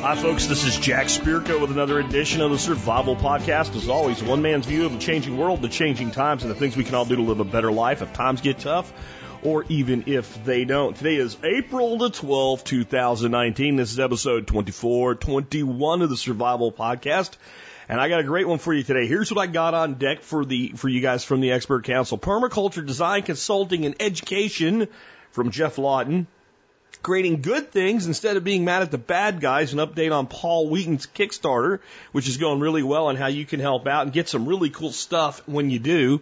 Hi, folks. This is Jack Spirko with another edition of the Survival Podcast. As always, one man's view of the changing world, the changing times, and the things we can all do to live a better life if times get tough or even if they don't. Today is April the 12th, 2019. This is episode 2421 of the Survival Podcast. And I got a great one for you today. Here's what I got on deck for the for you guys from the Expert Council. Permaculture Design Consulting and Education from Geoff Lawton. Creating good things instead of being mad at the bad guys. An update on Paul Wheaton's Kickstarter, which is going really well, and how you can help out and get some really cool stuff when you do.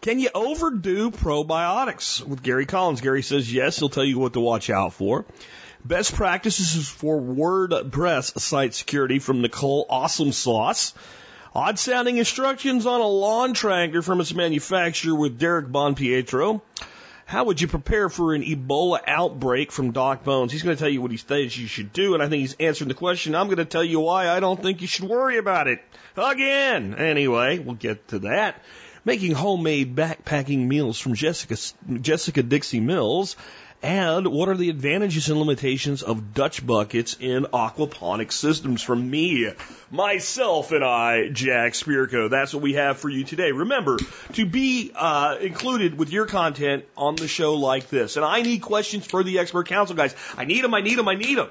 Can you overdo probiotics? With Gary Collins. Gary says yes. He'll tell you what to watch out for. Best practices for WordPress site security from Nicole Awesome Sauce. Odd sounding instructions on a lawn tractor from its manufacturer with Derek Bonpietro. How would you prepare for an Ebola outbreak from Doc Bones? He's going to tell you what he says you should do, and I think he's answering the question. I'm going to tell you why I don't think you should worry about it. Again. Anyway, we'll get to that. Making homemade backpacking meals from Jessica, Jessica Dixie Mills. And what are the advantages and limitations of Dutch buckets in aquaponic systems from me, myself, and I, Jack Spirko? That's what we have for you today. Remember to be uh, included with your content on the show like this. And I need questions for the expert council guys. I need them. I need them. I need them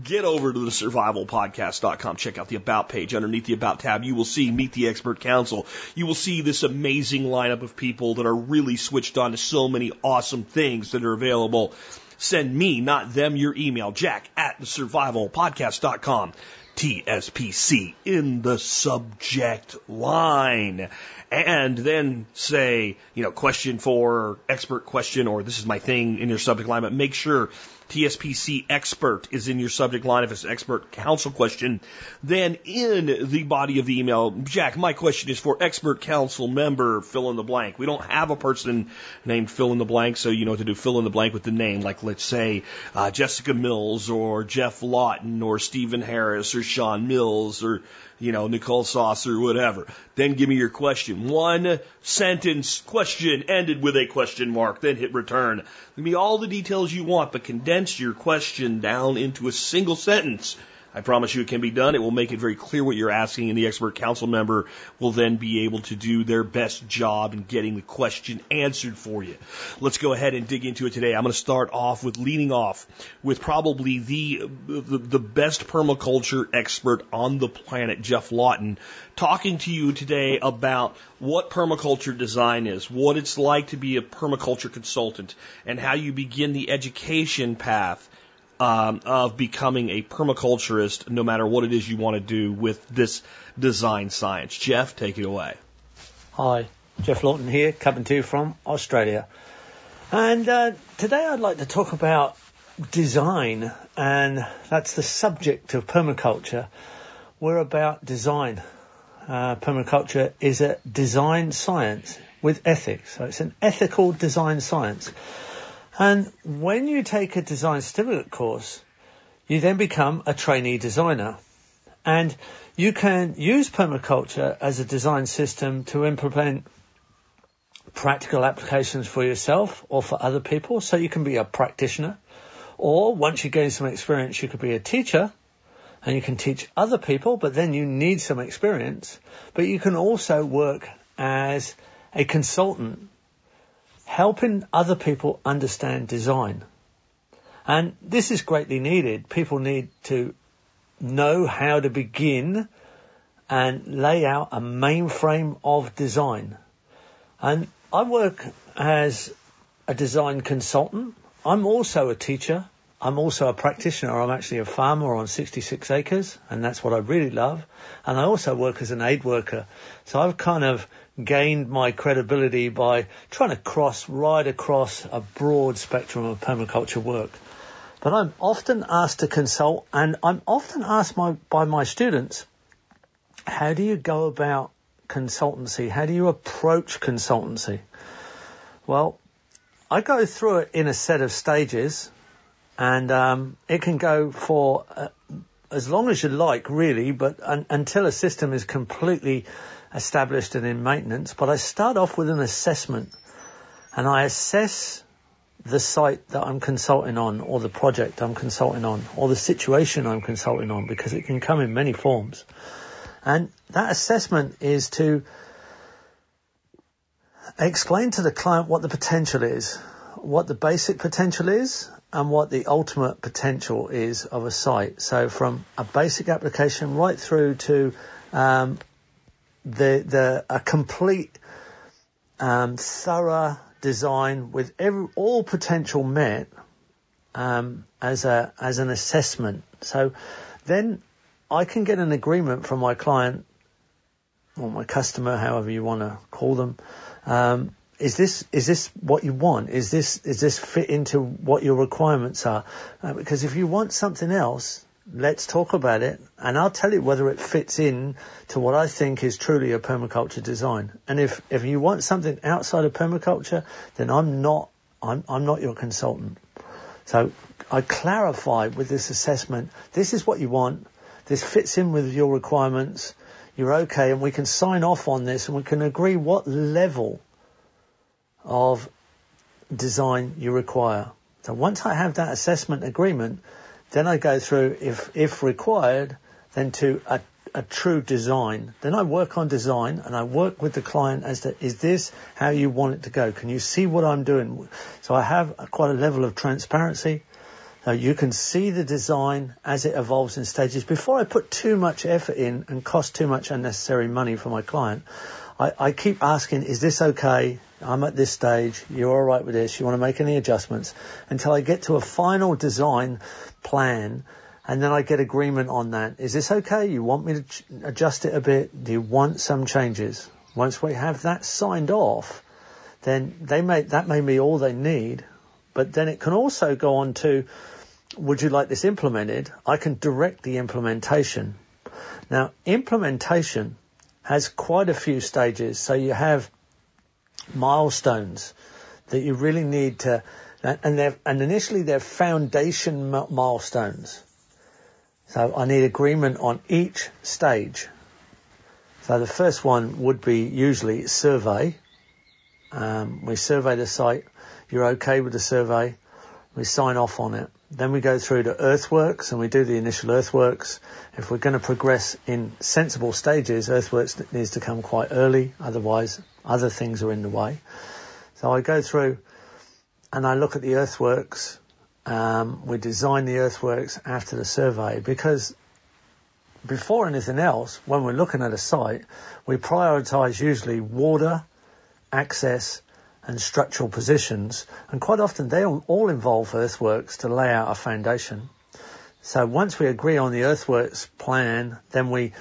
get over to the survivalpodcast.com. Check out the About page. Underneath the About tab, you will see Meet the Expert Council. You will see this amazing lineup of people that are really switched on to so many awesome things that are available. Send me, not them, your email, jack at the survivalpodcast.com. TSPC in the subject line. And then say, you know, question for expert question or this is my thing in your subject line, but make sure TSPC expert is in your subject line. If it's an expert council question, then in the body of the email, Jack, my question is for expert council member, fill in the blank. We don't have a person named fill in the blank, so you know what to do. Fill in the blank with the name, like let's say uh, Jessica Mills or Geoff Lawton or Stephen Harris or Sean Mills or you know, Nicole Sauce or whatever. Then give me your question. One sentence question ended with a question mark, then hit return. Give me all the details you want, but condense your question down into a single sentence I promise you it can be done. It will make it very clear what you're asking, and the expert council member will then be able to do their best job in getting the question answered for you. Let's go ahead and dig into it today. I'm going to start off with leading off with probably the, the, the best permaculture expert on the planet, Geoff Lawton, talking to you today about what permaculture design is, what it's like to be a permaculture consultant, and how you begin the education path um, of becoming a permaculturist, no matter what it is you want to do with this design science. Geoff, take it away. Hi, Geoff Lawton here, coming to you from Australia. And uh, today I'd like to talk about design, and that's the subject of permaculture. We're about design. Uh, permaculture is a design science with ethics, so it's an ethical design science. And when you take a design certificate course, you then become a trainee designer. And you can use permaculture as a design system to implement practical applications for yourself or for other people. So you can be a practitioner. Or once you gain some experience, you could be a teacher and you can teach other people, but then you need some experience. But you can also work as a consultant helping other people understand design. And this is greatly needed. People need to know how to begin and lay out a mainframe of design. And I work as a design consultant. I'm also a teacher. I'm also a practitioner. I'm actually a farmer on 66 acres, and that's what I really love. And I also work as an aid worker. So I've kind of gained my credibility by trying to cross right across a broad spectrum of permaculture work. But I'm often asked to consult and I'm often asked my, by my students, how do you go about consultancy? How do you approach consultancy? Well, I go through it in a set of stages and um, it can go for uh, as long as you like, really, but un- until a system is completely established and in maintenance. But I start off with an assessment and I assess the site that I'm consulting on or the project I'm consulting on or the situation I'm consulting on because it can come in many forms. And that assessment is to explain to the client what the potential is, what the basic potential is, and what the ultimate potential is of a site. So from a basic application right through to um, the the a complete um, thorough design with every, all potential met um, as a as an assessment. So then I can get an agreement from my client or my customer, however you want to call them. Um, is this is this what you want? Is this is this fit into what your requirements are? Uh, because if you want something else, let's talk about it, and I'll tell you whether it fits in to what I think is truly a permaculture design. And if, if you want something outside of permaculture, then I'm not I'm, I'm not your consultant. So I clarify with this assessment, this is what you want, this fits in with your requirements, you're okay, and we can sign off on this and we can agree what level of design you require. So once I have that assessment agreement, then I go through, if, if required, then to a, a true design. Then I work on design and I work with the client as to, is this how you want it to go? Can you see what I'm doing? So I have a, quite a level of transparency. So you can see the design as it evolves in stages. Before I put too much effort in and cost too much unnecessary money for my client, I, I keep asking, is this okay? I'm at this stage. You're all right with this. You want to make any adjustments until I get to a final design plan and then I get agreement on that. Is this okay? You want me to ch- adjust it a bit? Do you want some changes? Once we have that signed off, then they may, that may be all they need, but then it can also go on to, would you like this implemented? I can direct the implementation. Now, implementation has quite a few stages. So you have milestones that you really need to, and they're, and initially they're foundation milestones. So I need agreement on each stage. So the first one would be usually survey. Um, we survey the site. You're okay with the survey. We sign off on it. Then we go through to earthworks and we do the initial earthworks. If we're going to progress in sensible stages, earthworks needs to come quite early. Otherwise, other things are in the way. So I go through and I look at the earthworks. Um, we design the earthworks after the survey because before anything else, when we're looking at a site, we prioritise usually water, access, and structural positions, and quite often they all involve earthworks to lay out a foundation. So once we agree on the earthworks plan, then we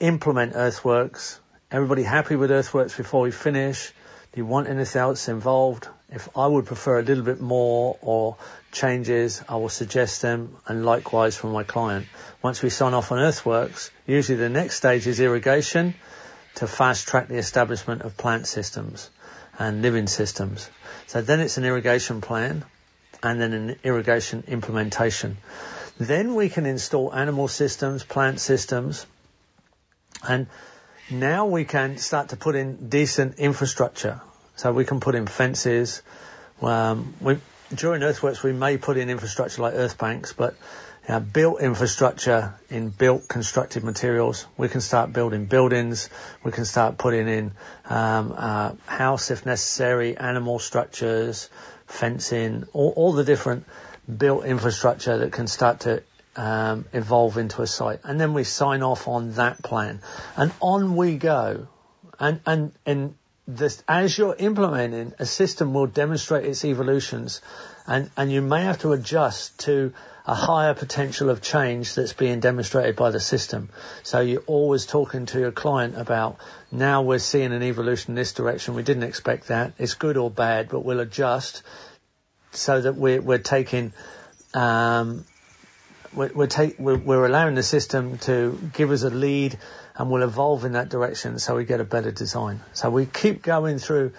implement earthworks. Everybody happy with earthworks before we finish? Do you want anything else involved? If I would prefer a little bit more or changes, I will suggest them and likewise for my client. Once we sign off on earthworks, usually the next stage is irrigation to fast track the establishment of plant systems and living systems. So then it's an irrigation plan and then an irrigation implementation. Then we can install animal systems, plant systems, and now we can start to put in decent infrastructure. So we can put in fences. Um, we, during earthworks, we may put in infrastructure like earth banks, but uh, built infrastructure in built constructed materials. We can start building buildings. We can start putting in um, uh, house if necessary, animal structures, fencing, all, all, the different built infrastructure that can start to um, evolve into a site. And then we sign off on that plan, and on we go. And and and this, as you're implementing, a system will demonstrate its evolutions, and and you may have to adjust to a higher potential of change that's being demonstrated by the system. So you're always talking to your client about now we're seeing an evolution in this direction. We didn't expect that. It's good or bad, but we'll adjust so that we're, we're taking, um, we're, we're, take, we're, we're allowing the system to give us a lead and we'll evolve in that direction so we get a better design. So we keep going through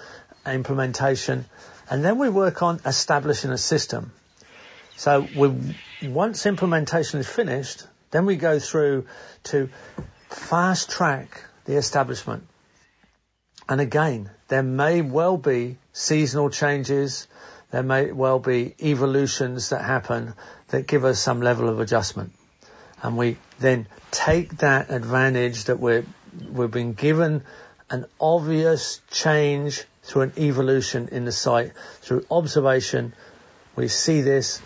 implementation and then we work on establishing a system. So we, once implementation is finished, then we go through to fast track the establishment. And again, there may well be seasonal changes. there may well be evolutions that happen that give us some level of adjustment. And we then take that advantage that we're, we've been given an obvious change through an evolution in the site, through observation. We see this,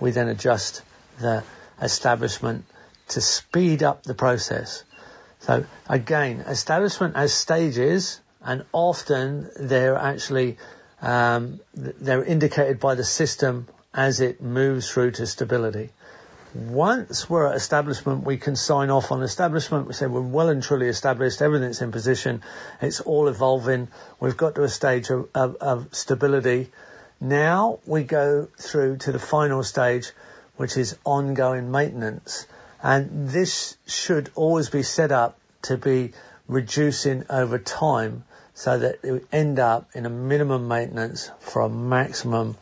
we then adjust the establishment to speed up the process. So again, establishment as stages, and often they're actually um, they're indicated by the system as it moves through to stability. Once we're at establishment, we can sign off on establishment. We say we're well and truly established. Everything's in position. It's all evolving. We've got to a stage of, of, of stability. Now we go through to the final stage, which is ongoing maintenance. And this should always be set up to be reducing over time so that we end up in a minimum maintenance for a maximum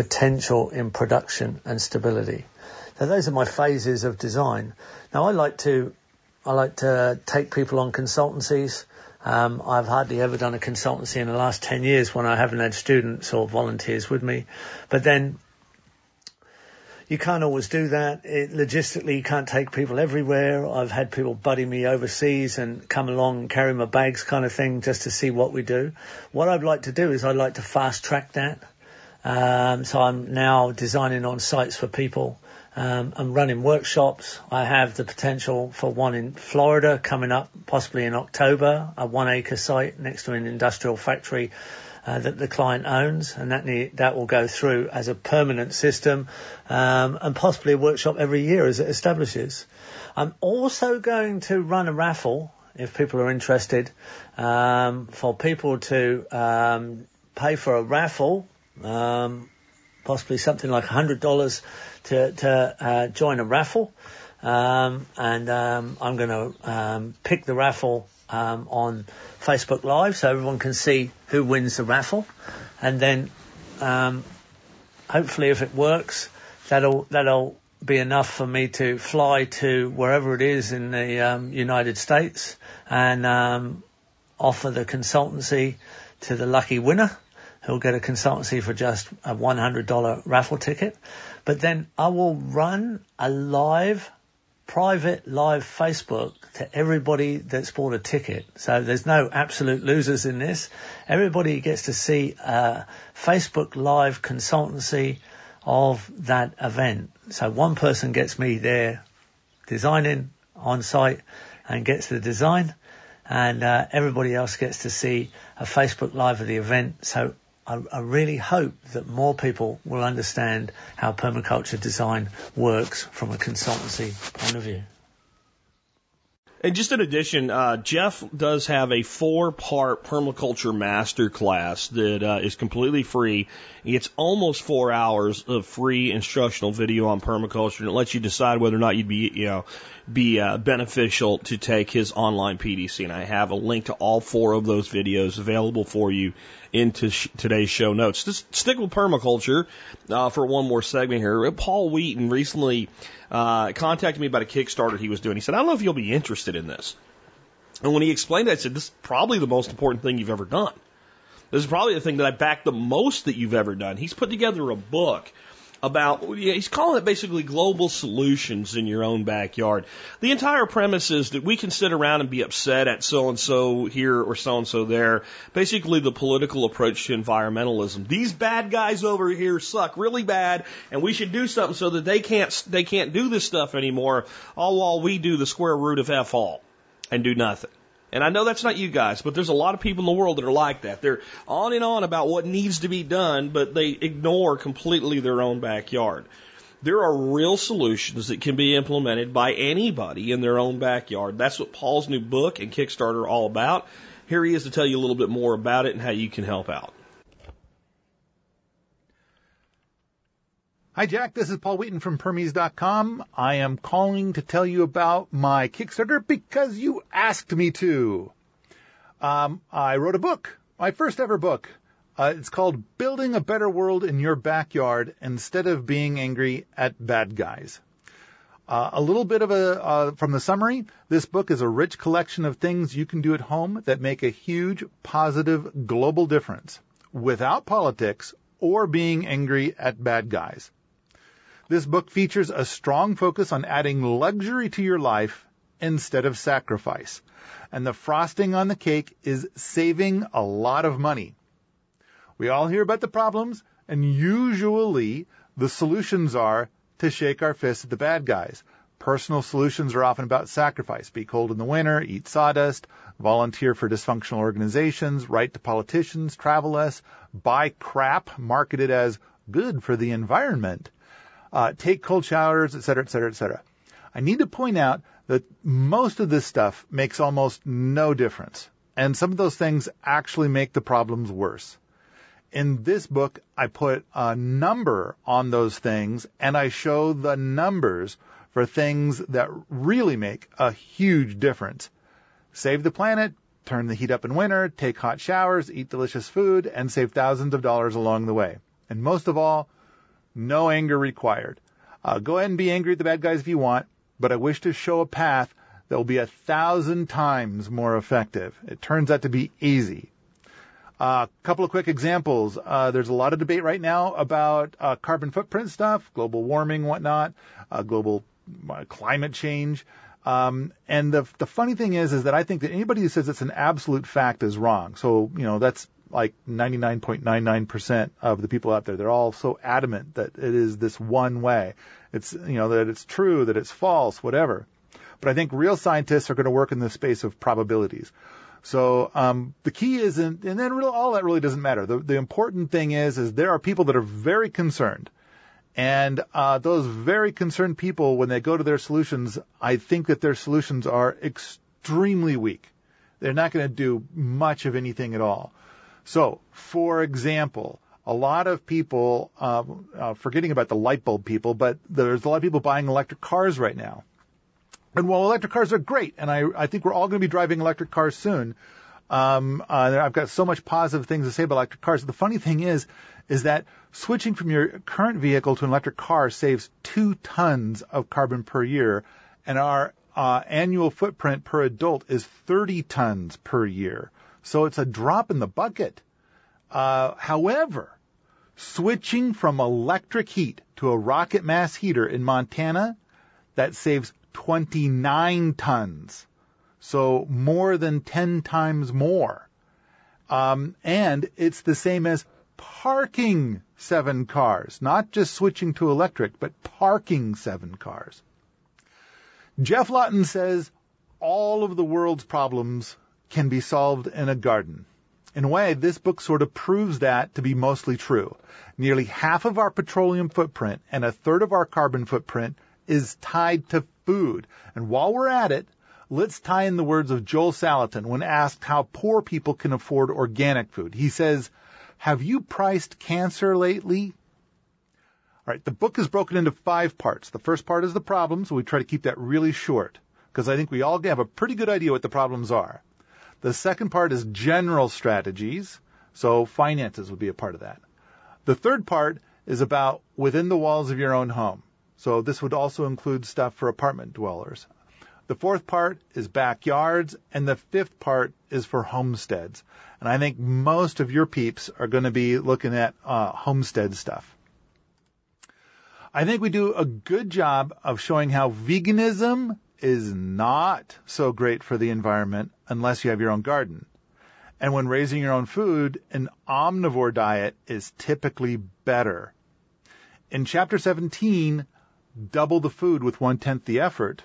potential in production and stability. So those are my phases of design. Now I like to, I like to take people on consultancies. Um, I've hardly ever done a consultancy in the last 10 years when I haven't had students or volunteers with me. But then you can't always do that. It, logistically, you can't take people everywhere. I've had people buddy me overseas and come along and carry my bags kind of thing just to see what we do. What I'd like to do is I'd like to fast track that. Um, so I'm now designing on sites for people. Um, I'm running workshops. I have the potential for one in Florida coming up, possibly in October, a one acre site next to an industrial factory uh, that the client owns, and that need, that will go through as a permanent system, um, and possibly a workshop every year as it establishes. I'm also going to run a raffle if people are interested um, for people to um, pay for a raffle, um, possibly something like $100 to, to uh, join a raffle. Um, and um, I'm going to um, pick the raffle um, on Facebook Live so everyone can see who wins the raffle. And then, um, hopefully if it works, that'll, that'll be enough for me to fly to wherever it is in the um, United States and um, offer the consultancy to the lucky winner who'll get a consultancy for just a $100 raffle ticket. But then I will run a live private live Facebook to everybody that's bought a ticket. So there's no absolute losers in this. Everybody gets to see a Facebook live consultancy of that event. So one person gets me there designing on site and gets the design and uh, everybody else gets to see a Facebook live of the event. So I, I, really hope that more people will understand how permaculture design works from a consultancy point of view. And just in addition, uh, Geoff does have a four-part permaculture masterclass that uh, is completely free. It's almost four hours of free instructional video on permaculture, and it lets you decide whether or not you'd be, you know, be uh, beneficial to take his online PDC. And I have a link to all four of those videos available for you into sh- today's show notes. Just stick with permaculture uh, for one more segment here. Paul Wheaton recently uh, contacted me about a Kickstarter he was doing. He said, I don't know if you'll be interested in this. And when he explained it, I said, this is probably the most important thing you've ever done. This is probably the thing that I back the most that you've ever done. He's put together a book about, he's calling it basically global solutions in your own backyard. The entire premise is that we can sit around and be upset at so and so here or so and so there. Basically the political approach to environmentalism. These bad guys over here suck really bad and we should do something so that they can't, they can't do this stuff anymore, all while we do the square root of F all and do nothing. And I know that's not you guys, but there's a lot of people in the world that are like that. They're on and on about what needs to be done, but they ignore completely their own backyard. There are real solutions that can be implemented by anybody in their own backyard. That's what Paul's new book and Kickstarter are all about. Here he is to tell you a little bit more about it and how you can help out. Hi, Jack. This is Paul Wheaton from Permies.com. I am calling to tell you about my Kickstarter because you asked me to. Um, I wrote a book, my first ever book. Uh, it's called Building a Better World in Your Backyard Instead of Being Angry at Bad Guys. Uh, a little bit of a uh, from the summary. This book is a rich collection of things you can do at home that make a huge positive global difference without politics or being angry at bad guys. This book features a strong focus on adding luxury to your life instead of sacrifice. And the frosting on the cake is saving a lot of money. We all hear about the problems, and usually the solutions are to shake our fists at the bad guys. Personal solutions are often about sacrifice. Be cold in the winter, eat sawdust, volunteer for dysfunctional organizations, write to politicians, travel less, buy crap marketed as good for the environment, uh, take cold showers, etc., etc., etc. I need to point out that most of this stuff makes almost no difference. And some of those things actually make the problems worse. In this book, I put a number on those things and I show the numbers for things that really make a huge difference. Save the planet, turn the heat up in winter, take hot showers, eat delicious food, and save thousands of dollars along the way. And most of all, no anger required. Uh, go ahead and be angry at the bad guys if you want, but I wish to show a path that will be a thousand times more effective. It turns out to be easy. A uh, couple of quick examples. Uh, there's a lot of debate right now about uh, carbon footprint stuff, global warming, whatnot, uh, global uh, climate change. Um, and the the funny thing is, is that I think that anybody who says it's an absolute fact is wrong. So you know that's like 99.99% of the people out there. They're all so adamant that it is this one way. It's you know that it's true, that it's false, whatever. But I think real scientists are going to work in the space of probabilities. So um, the key isn't, and then all that really doesn't matter. The, the important thing is, is there are people that are very concerned and uh, those very concerned people, when they go to their solutions, I think that their solutions are extremely weak. They're not going to do much of anything at all. So, for example, a lot of people, uh, uh, forgetting about the light bulb people, but there's a lot of people buying electric cars right now. And while electric cars are great, and I, I think we're all going to be driving electric cars soon, um, uh, I've got so much positive things to say about electric cars. The funny thing is, is that switching from your current vehicle to an electric car saves two tons of carbon per year, and our uh, annual footprint per adult is 30 tons per year. So it's a drop in the bucket. Uh, however, switching from electric heat to a rocket mass heater in Montana, that saves 29 tons so more than 10 times more. Um, and it's the same as parking seven cars, not just switching to electric, but parking seven cars. Geoff Lawton says all of the world's problems can be solved in a garden. In a way, this book sort of proves that to be mostly true. Nearly half of our petroleum footprint and a third of our carbon footprint is tied to food. And while we're at it, Let's tie in the words of Joel Salatin when asked how poor people can afford organic food. He says, have you priced cancer lately? All right, the book is broken into five parts. The first part is the problems. We try to keep that really short because I think we all have a pretty good idea what the problems are. The second part is general strategies. So finances would be a part of that. The third part is about within the walls of your own home. So this would also include stuff for apartment dwellers. The fourth part is backyards, and the fifth part is for homesteads. And I think most of your peeps are going to be looking at uh, homestead stuff. I think we do a good job of showing how veganism is not so great for the environment unless you have your own garden. And when raising your own food, an omnivore diet is typically better. In chapter 17, double the food with one tenth the effort,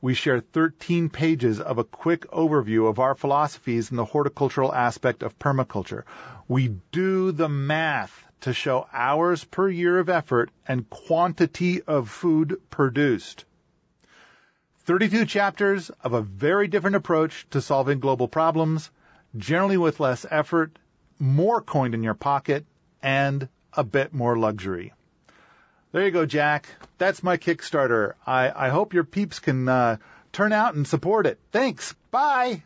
we share 13 pages of a quick overview of our philosophies in the horticultural aspect of permaculture. We do the math to show hours per year of effort and quantity of food produced. 32 chapters of a very different approach to solving global problems, generally with less effort, more coin in your pocket, and a bit more luxury. There you go, Jack. That's my Kickstarter. I, I hope your peeps can uh, turn out and support it. Thanks. Bye.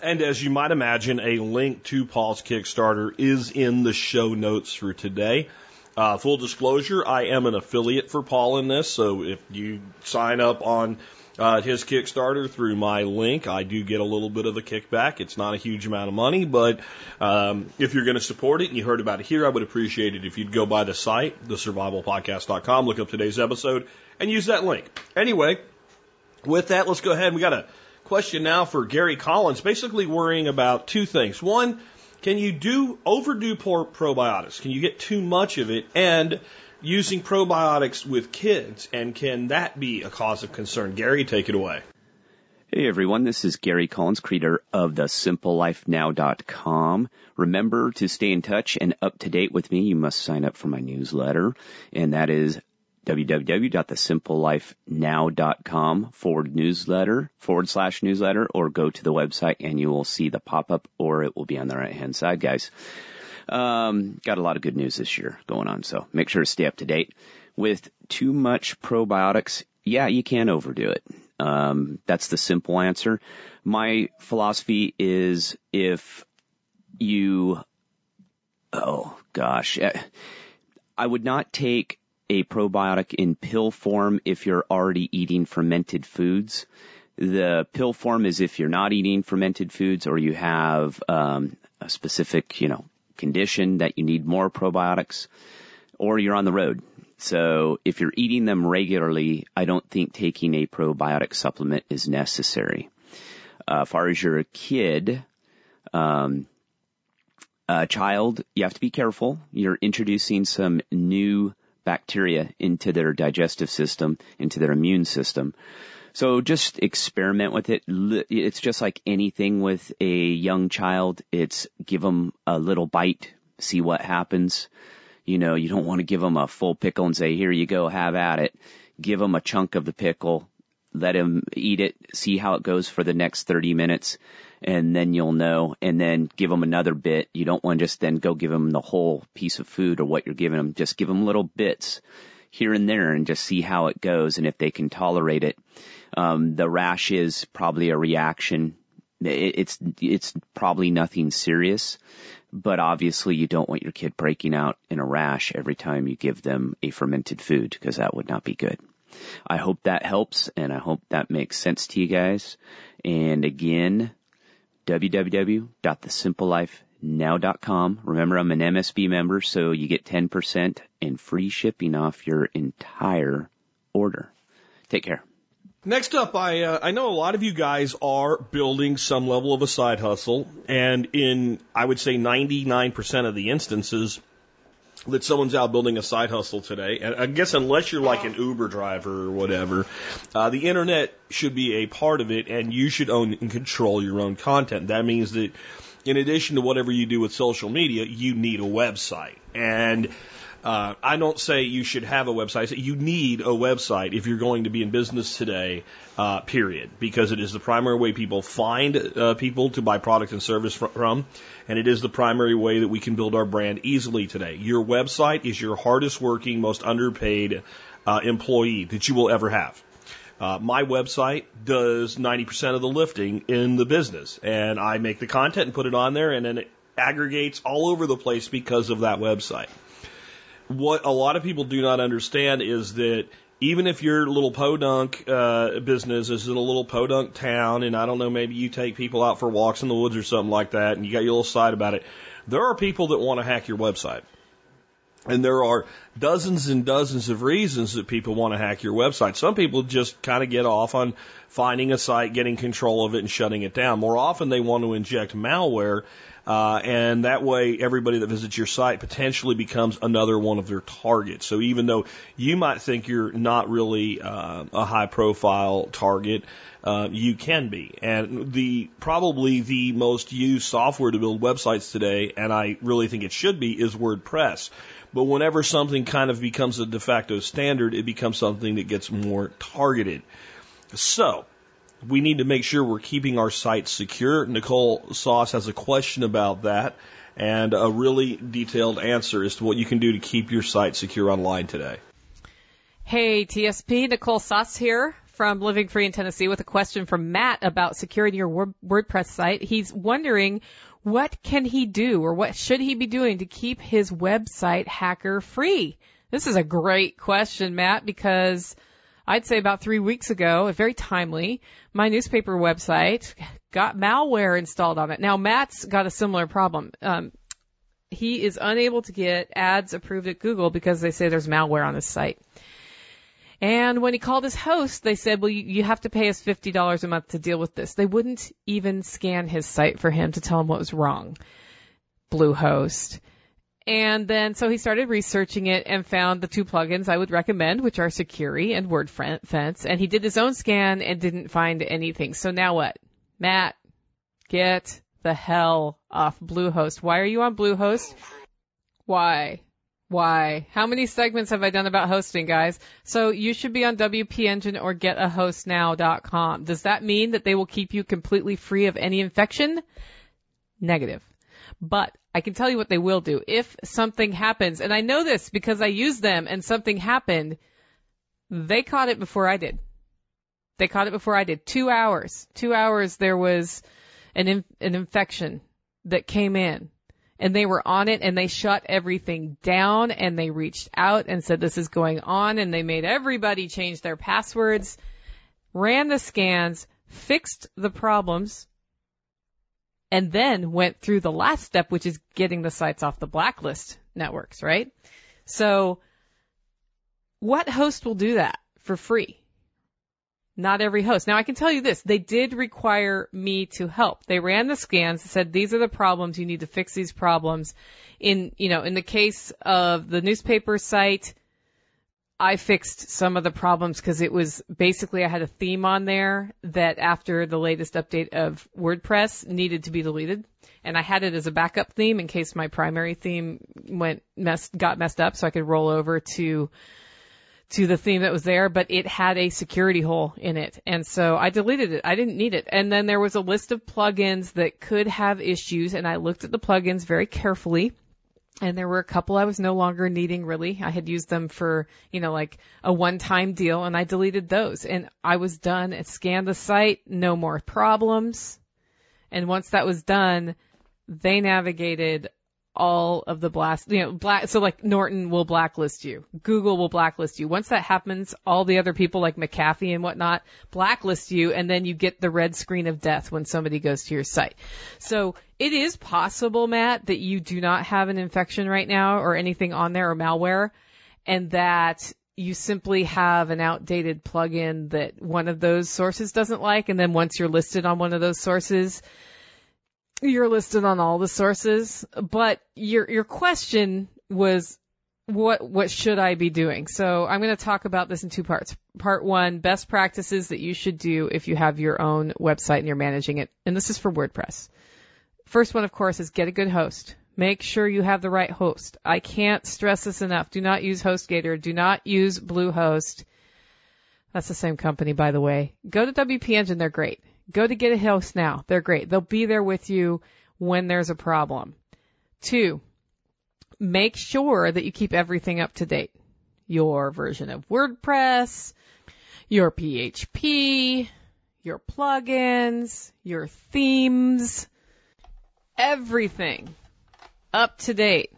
And as you might imagine, a link to Paul's Kickstarter is in the show notes for today. Uh, full disclosure, I am an affiliate for Paul in this, so if you sign up on uh, his Kickstarter through my link. I do get a little bit of a kickback. It's not a huge amount of money, but um, if you're going to support it and you heard about it here, I would appreciate it if you'd go by the site, thesurvivalpodcast.com, look up today's episode, and use that link. Anyway, with that, let's go ahead. We got a question now for Gary Collins, basically worrying about two things. One, can you do overdo probiotics? Can you get too much of it? And using probiotics with kids, and can that be a cause of concern? Gary, take it away. Hey everyone, this is Gary Collins, creator of the simplelifenow.com. Remember to stay in touch and up to date with me. You must sign up for my newsletter, and that is www.thesimplelifenow.com forward newsletter forward slash newsletter or go to the website and you will see the pop up or it will be on the right hand side, guys. Um, got a lot of good news this year going on, so make sure to stay up to date. With too much probiotics, yeah, you can overdo it. Um, that's the simple answer. My philosophy is if you, oh gosh, I would not take a probiotic in pill form if you're already eating fermented foods. The pill form is if you're not eating fermented foods or you have um, a specific, you know, condition that you need more probiotics, or you're on the road. So if you're eating them regularly, I don't think taking a probiotic supplement is necessary. Uh, as far as you're a kid, um, a child, you have to be careful. You're introducing some new bacteria into their digestive system, into their immune system. So just experiment with it. It's just like anything with a young child. It's give them a little bite, see what happens. You know, you don't want to give them a full pickle and say, here you go, have at it. Give them a chunk of the pickle, let them eat it, see how it goes for the next 30 minutes, and then you'll know, and then give them another bit. You don't want to just then go give them the whole piece of food or what you're giving them. Just give them little bits here and there and just see how it goes and if they can tolerate it. Um, the rash is probably a reaction. It, it's, it's probably nothing serious, but obviously you don't want your kid breaking out in a rash every time you give them a fermented food because that would not be good. I hope that helps and I hope that makes sense to you guys. And again, www.thesimplelifenow.com. Remember, I'm an MSB member, so you get 10% and free shipping off your entire order. Take care. Next up, I uh, I know a lot of you guys are building some level of a side hustle, and in I would say 99% of the instances that someone's out building a side hustle today, and I guess unless you're like an Uber driver or whatever, uh, the internet should be a part of it, and you should own and control your own content. That means that in addition to whatever you do with social media, you need a website, and uh, I don't say you should have a website. I say you need a website if you're going to be in business today, uh, period. Because it is the primary way people find uh, people to buy product and service from, and it is the primary way that we can build our brand easily today. Your website is your hardest working, most underpaid uh, employee that you will ever have. Uh, my website does 90% of the lifting in the business, and I make the content and put it on there, and then it aggregates all over the place because of that website what a lot of people do not understand is that even if your little podunk uh, business is in a little podunk town, and I don't know, maybe you take people out for walks in the woods or something like that, and you got your little site about it, there are people that want to hack your website. And there are dozens and dozens of reasons that people want to hack your website. Some people just kind of get off on finding a site, getting control of it, and shutting it down. More often, they want to inject malware uh, and that way, everybody that visits your site potentially becomes another one of their targets. So even though you might think you're not really uh, a high profile target, uh, you can be. And the probably the most used software to build websites today, and I really think it should be, is WordPress. But whenever something kind of becomes a de facto standard, it becomes something that gets more targeted. So, we need to make sure we're keeping our site secure. Nicole Sauce has a question about that and a really detailed answer as to what you can do to keep your site secure online today. Hey, TSP, Nicole Sauce here from Living Free in Tennessee with a question from Matt about securing your WordPress site. He's wondering what can he do or what should he be doing to keep his website hacker free? This is a great question, Matt, because I'd say about three weeks ago, very timely, my newspaper website got malware installed on it. Now Matt's got a similar problem. Um, he is unable to get ads approved at Google because they say there's malware on his site. And when he called his host, they said, well, you, you have to pay us $50 a month to deal with this. They wouldn't even scan his site for him to tell him what was wrong. Bluehost. And then, so he started researching it and found the two plugins I would recommend, which are Sucuri and WordFence. And he did his own scan and didn't find anything. So now what? Matt, get the hell off Bluehost. Why are you on Bluehost? Why? Why? How many segments have I done about hosting, guys? So you should be on WP Engine or getahostnow.com. Does that mean that they will keep you completely free of any infection? Negative. But I can tell you what they will do. If something happens, and I know this because I use them and something happened, they caught it before I did. They caught it before I did. Two hours. Two hours there was an, in, an infection that came in and they were on it and they shut everything down and they reached out and said this is going on and they made everybody change their passwords, ran the scans, fixed the problems, and then went through the last step, which is getting the sites off the blacklist networks, right? So what host will do that for free? Not every host. Now I can tell you this, they did require me to help. They ran the scans, said these are the problems, you need to fix these problems. In, you know, in the case of the newspaper site, I fixed some of the problems because it was basically I had a theme on there that after the latest update of WordPress needed to be deleted. And I had it as a backup theme in case my primary theme went messed, got messed up so I could roll over to, to the theme that was there, but it had a security hole in it. And so I deleted it. I didn't need it. And then there was a list of plugins that could have issues and I looked at the plugins very carefully and there were a couple I was no longer needing really. I had used them for, you know, like a one-time deal and I deleted those and I was done and scanned the site, no more problems. And once that was done, they navigated all of the blast, you know, black, so like Norton will blacklist you. Google will blacklist you. Once that happens, all the other people like McAfee and whatnot blacklist you and then you get the red screen of death when somebody goes to your site. So it is possible, Matt, that you do not have an infection right now or anything on there or malware and that you simply have an outdated plugin that one of those sources doesn't like and then once you're listed on one of those sources, you're listed on all the sources, but your your question was what what should I be doing? So I'm going to talk about this in two parts. Part 1, best practices that you should do if you have your own website and you're managing it. And this is for WordPress. First one of course is get a good host. Make sure you have the right host. I can't stress this enough. Do not use HostGator. Do not use Bluehost. That's the same company, by the way. Go to WP Engine. They're great. Go to Get a Host now. They're great. They'll be there with you when there's a problem. Two, make sure that you keep everything up to date. Your version of WordPress, your PHP, your plugins, your themes, everything up to date.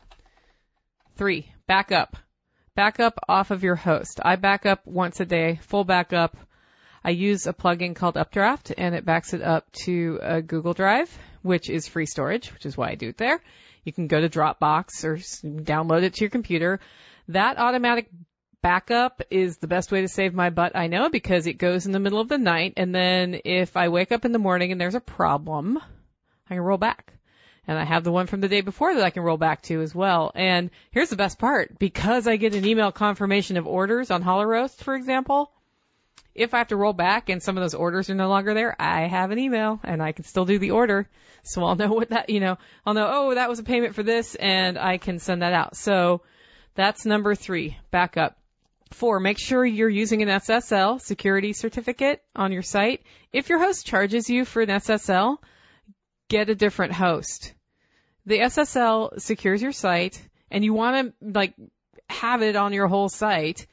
Three, backup. Backup off of your host. I back up once a day, full backup I use a plugin called Updraft and it backs it up to a Google Drive, which is free storage, which is why I do it there. You can go to Dropbox or download it to your computer. That automatic backup is the best way to save my butt, I know, because it goes in the middle of the night and then if I wake up in the morning and there's a problem, I can roll back. And I have the one from the day before that I can roll back to as well. And here's the best part. Because I get an email confirmation of orders on Holler Roast, for example, if I have to roll back and some of those orders are no longer there, I have an email and I can still do the order. So I'll know what that, you know, I'll know, oh, that was a payment for this and I can send that out. So that's number three, backup. Four, make sure you're using an SSL security certificate on your site. If your host charges you for an SSL, get a different host. The SSL secures your site and you want to like have it on your whole site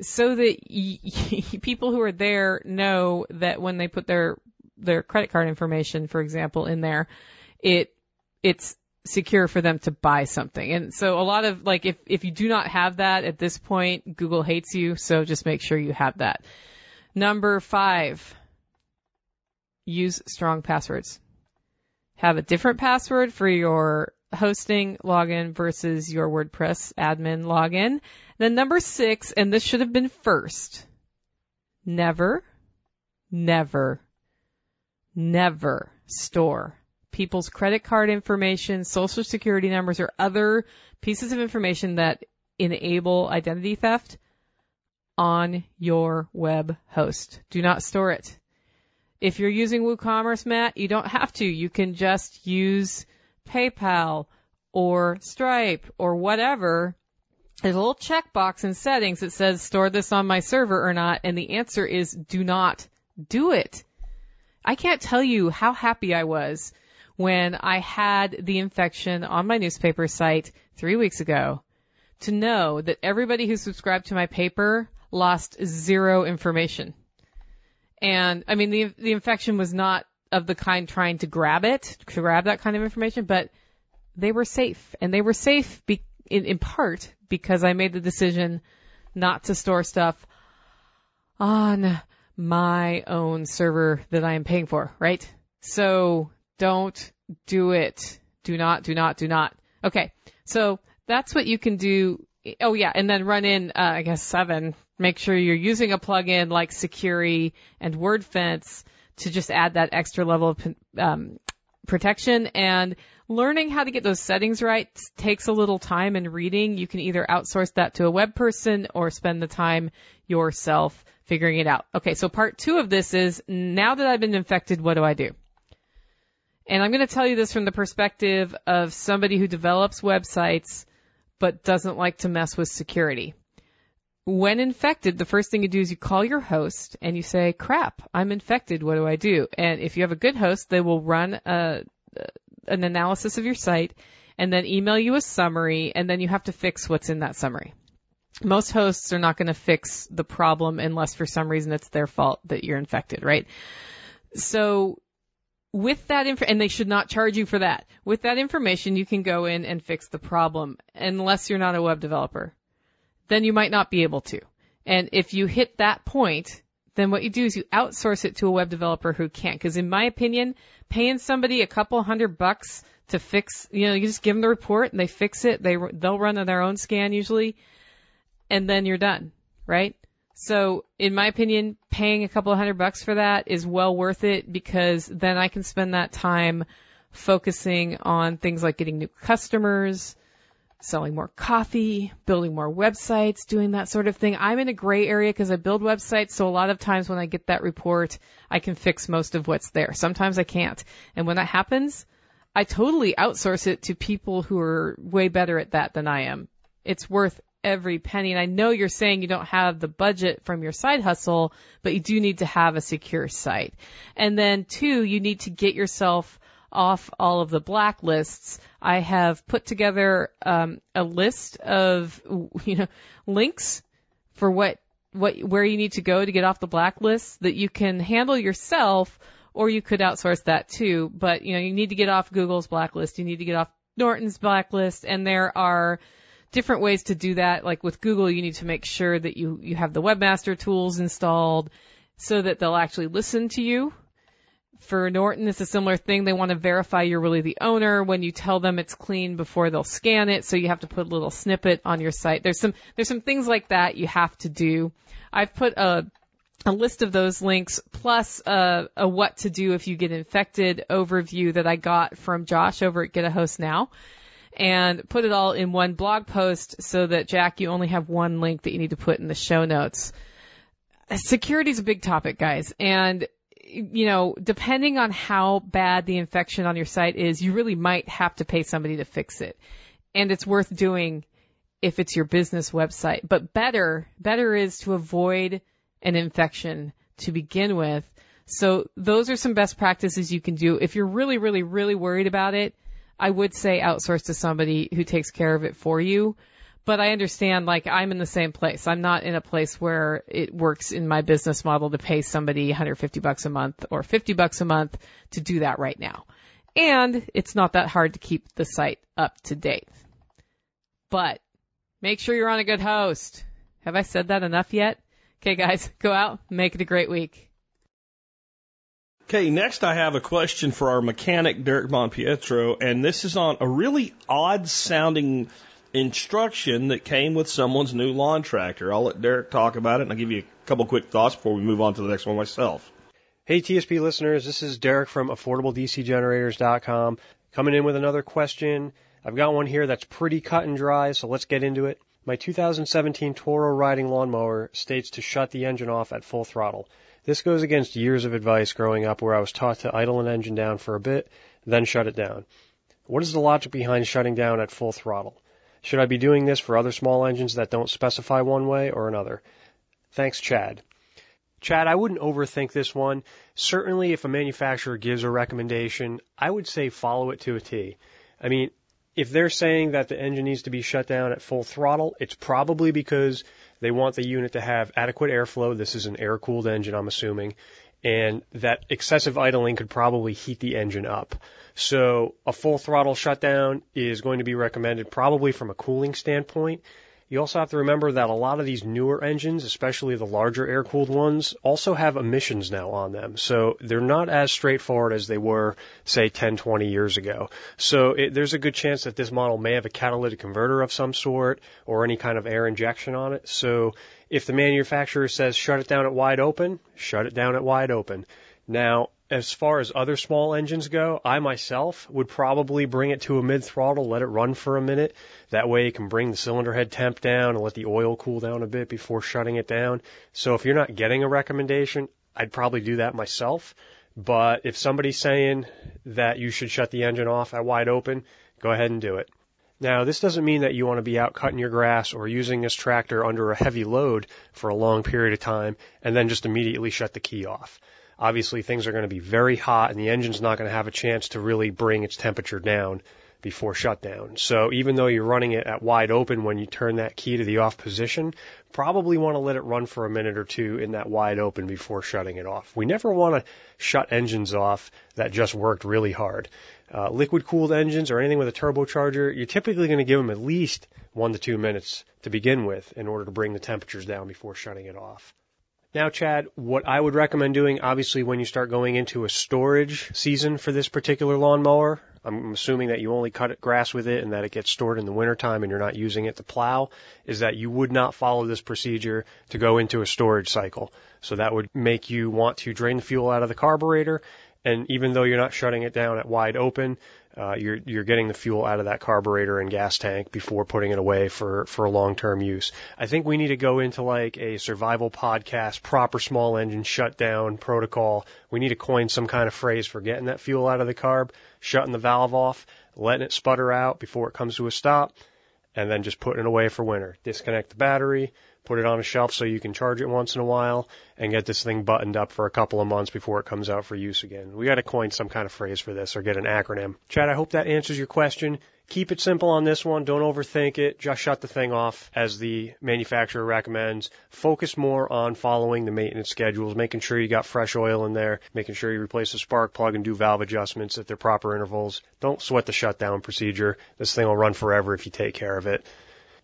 so that y- people who are there know that when they put their their credit card information, for example, in there, it it's secure for them to buy something. And so a lot of like if if you do not have that at this point, Google hates you, so just make sure you have that. Number 5. Use strong passwords. Have a different password for your hosting login versus your WordPress admin login. Then number 6, and this should have been first. Never never never store people's credit card information, social security numbers, or other pieces of information that enable identity theft on your web host. Do not store it. If you're using WooCommerce, Matt, you don't have to. You can just use PayPal or Stripe or whatever. There's a little checkbox in settings that says store this on my server or not, and the answer is do not do it. I can't tell you how happy I was when I had the infection on my newspaper site three weeks ago to know that everybody who subscribed to my paper lost zero information. And I mean, the, the infection was not of the kind trying to grab it, to grab that kind of information, but they were safe and they were safe be, in, in part because I made the decision not to store stuff on my own server that I am paying for, right? So don't do it. Do not, do not, do not. Okay. So that's what you can do. Oh yeah. And then run in, uh, I guess seven. Make sure you're using a plugin like Sucuri and WordFence to just add that extra level of um, protection and learning how to get those settings right takes a little time and reading. You can either outsource that to a web person or spend the time yourself figuring it out. Okay, so part two of this is now that I've been infected, what do I do? And I'm going to tell you this from the perspective of somebody who develops websites but doesn't like to mess with security. When infected, the first thing you do is you call your host and you say, crap, I'm infected. What do I do? And if you have a good host, they will run a, an analysis of your site and then email you a summary and then you have to fix what's in that summary most hosts are not going to fix the problem unless for some reason it's their fault that you're infected, right? So with that info, and they should not charge you for that. With that information, you can go in and fix the problem unless you're not a web developer. Then you might not be able to. And if you hit that point, then what you do is you outsource it to a web developer who can't. Cause in my opinion, paying somebody a couple hundred bucks to fix, you know, you just give them the report and they fix it. They, they'll run their own scan usually and then you're done, right? So, in my opinion, paying a couple hundred bucks for that is well worth it because then I can spend that time focusing on things like getting new customers, selling more coffee, building more websites, doing that sort of thing. I'm in a gray area because I build websites, so a lot of times when I get that report, I can fix most of what's there. Sometimes I can't. And when that happens, I totally outsource it to people who are way better at that than I am. It's worth every penny. And I know you're saying you don't have the budget from your side hustle, but you do need to have a secure site. And then two, you need to get yourself off all of the blacklists. I have put together um, a list of you know links for what what where you need to go to get off the blacklist that you can handle yourself or you could outsource that too. But you know you need to get off Google's blacklist, you need to get off Norton's blacklist, and there are different ways to do that. Like with Google, you need to make sure that you, you have the webmaster tools installed so that they'll actually listen to you. For Norton, it's a similar thing. They want to verify you're really the owner when you tell them it's clean before they'll scan it. So you have to put a little snippet on your site. There's some, there's some things like that you have to do. I've put a, a list of those links plus a, a what to do if you get infected overview that I got from Josh over at Get a Host Now and put it all in one blog post so that Jack, you only have one link that you need to put in the show notes. Security is a big topic, guys, and you know, depending on how bad the infection on your site is, you really might have to pay somebody to fix it. And it's worth doing if it's your business website. But better, better is to avoid an infection to begin with. So those are some best practices you can do. If you're really, really, really worried about it, I would say outsource to somebody who takes care of it for you. But I understand, like, I'm in the same place. I'm not in a place where it works in my business model to pay somebody 150 bucks a month or 50 bucks a month to do that right now. and it's not that hard to keep the site up to date. But make sure you're on a good host. Have I said that enough yet? Okay, guys, go out, make it a great week. Okay, next I have a question for our mechanic, Derek Monpietro, and this is on a really odd sounding instruction that came with someone's new lawn tractor. I'll let Derek talk about it and I'll give you a couple quick thoughts before we move on to the next one myself. Hey TSP listeners, this is Derek from AffordableDCGenerators.com coming in with another question. I've got one here that's pretty cut and dry, so let's get into it. My 2017 Toro riding lawnmower states to shut the engine off at full throttle. This goes against years of advice growing up where I was taught to idle an engine down for a bit, then shut it down. What is the logic behind shutting down at full throttle? Should I be doing this for other small engines that don't specify one way or another? Thanks, Chad. Chad, I wouldn't overthink this one. Certainly, if a manufacturer gives a recommendation, I would say follow it to a T. I mean, if they're saying that the engine needs to be shut down at full throttle, it's probably because they want the unit to have adequate airflow. This is an air cooled engine, I'm assuming. And that excessive idling could probably heat the engine up. So a full throttle shutdown is going to be recommended probably from a cooling standpoint. You also have to remember that a lot of these newer engines, especially the larger air cooled ones, also have emissions now on them. So they're not as straightforward as they were, say, 10, 20 years ago. So it, there's a good chance that this model may have a catalytic converter of some sort or any kind of air injection on it. So if the manufacturer says shut it down at wide open, shut it down at wide open. Now, as far as other small engines go, I myself would probably bring it to a mid throttle, let it run for a minute. That way you can bring the cylinder head temp down and let the oil cool down a bit before shutting it down. So if you're not getting a recommendation, I'd probably do that myself. But if somebody's saying that you should shut the engine off at wide open, go ahead and do it. Now, this doesn't mean that you want to be out cutting your grass or using this tractor under a heavy load for a long period of time and then just immediately shut the key off obviously things are going to be very hot and the engine's not going to have a chance to really bring its temperature down before shutdown. So even though you're running it at wide open when you turn that key to the off position, probably want to let it run for a minute or two in that wide open before shutting it off. We never want to shut engines off that just worked really hard. Uh, liquid cooled engines or anything with a turbocharger, you're typically going to give them at least one to two minutes to begin with in order to bring the temperatures down before shutting it off. Now, Chad, what I would recommend doing, obviously, when you start going into a storage season for this particular lawnmower, I'm assuming that you only cut grass with it and that it gets stored in the wintertime and you're not using it to plow, is that you would not follow this procedure to go into a storage cycle. So that would make you want to drain the fuel out of the carburetor. And even though you're not shutting it down at wide open, uh, you're you're getting the fuel out of that carburetor and gas tank before putting it away for for long term use. I think we need to go into like a survival podcast, proper small engine shutdown protocol. We need to coin some kind of phrase for getting that fuel out of the carb, shutting the valve off, letting it sputter out before it comes to a stop, and then just putting it away for winter. Disconnect the battery, put it on a shelf so you can charge it once in a while, and get this thing buttoned up for a couple of months before it comes out for use again. We got to coin some kind of phrase for this or get an acronym. Chad, I hope that answers your question. Keep it simple on this one. Don't overthink it. Just shut the thing off as the manufacturer recommends. Focus more on following the maintenance schedules, making sure you got fresh oil in there, making sure you replace the spark plug and do valve adjustments at their proper intervals. Don't sweat the shutdown procedure. This thing will run forever if you take care of it.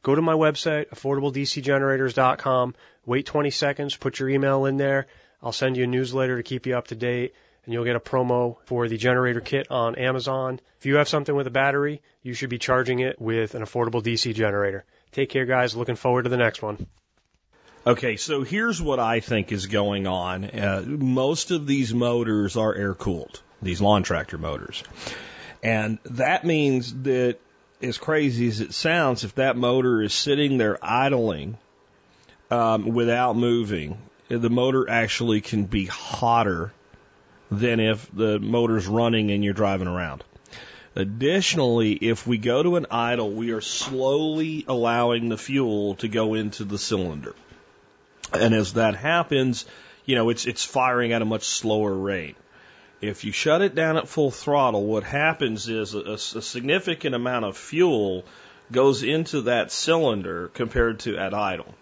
Go to my website, affordabledcgenerators.com. Wait 20 seconds, put your email in there. I'll send you a newsletter to keep you up to date, and you'll get a promo for the generator kit on Amazon. If you have something with a battery, you should be charging it with an affordable DC generator. Take care, guys. Looking forward to the next one. Okay, so here's what I think is going on. Uh, most of these motors are air cooled, these lawn tractor motors. And that means that as crazy as it sounds, if that motor is sitting there idling um, without moving, the motor actually can be hotter than if the motor's running and you're driving around. Additionally, if we go to an idle, we are slowly allowing the fuel to go into the cylinder. And as that happens, you know, it's, it's firing at a much slower rate. If you shut it down at full throttle, what happens is a, a significant amount of fuel goes into that cylinder compared to at idle.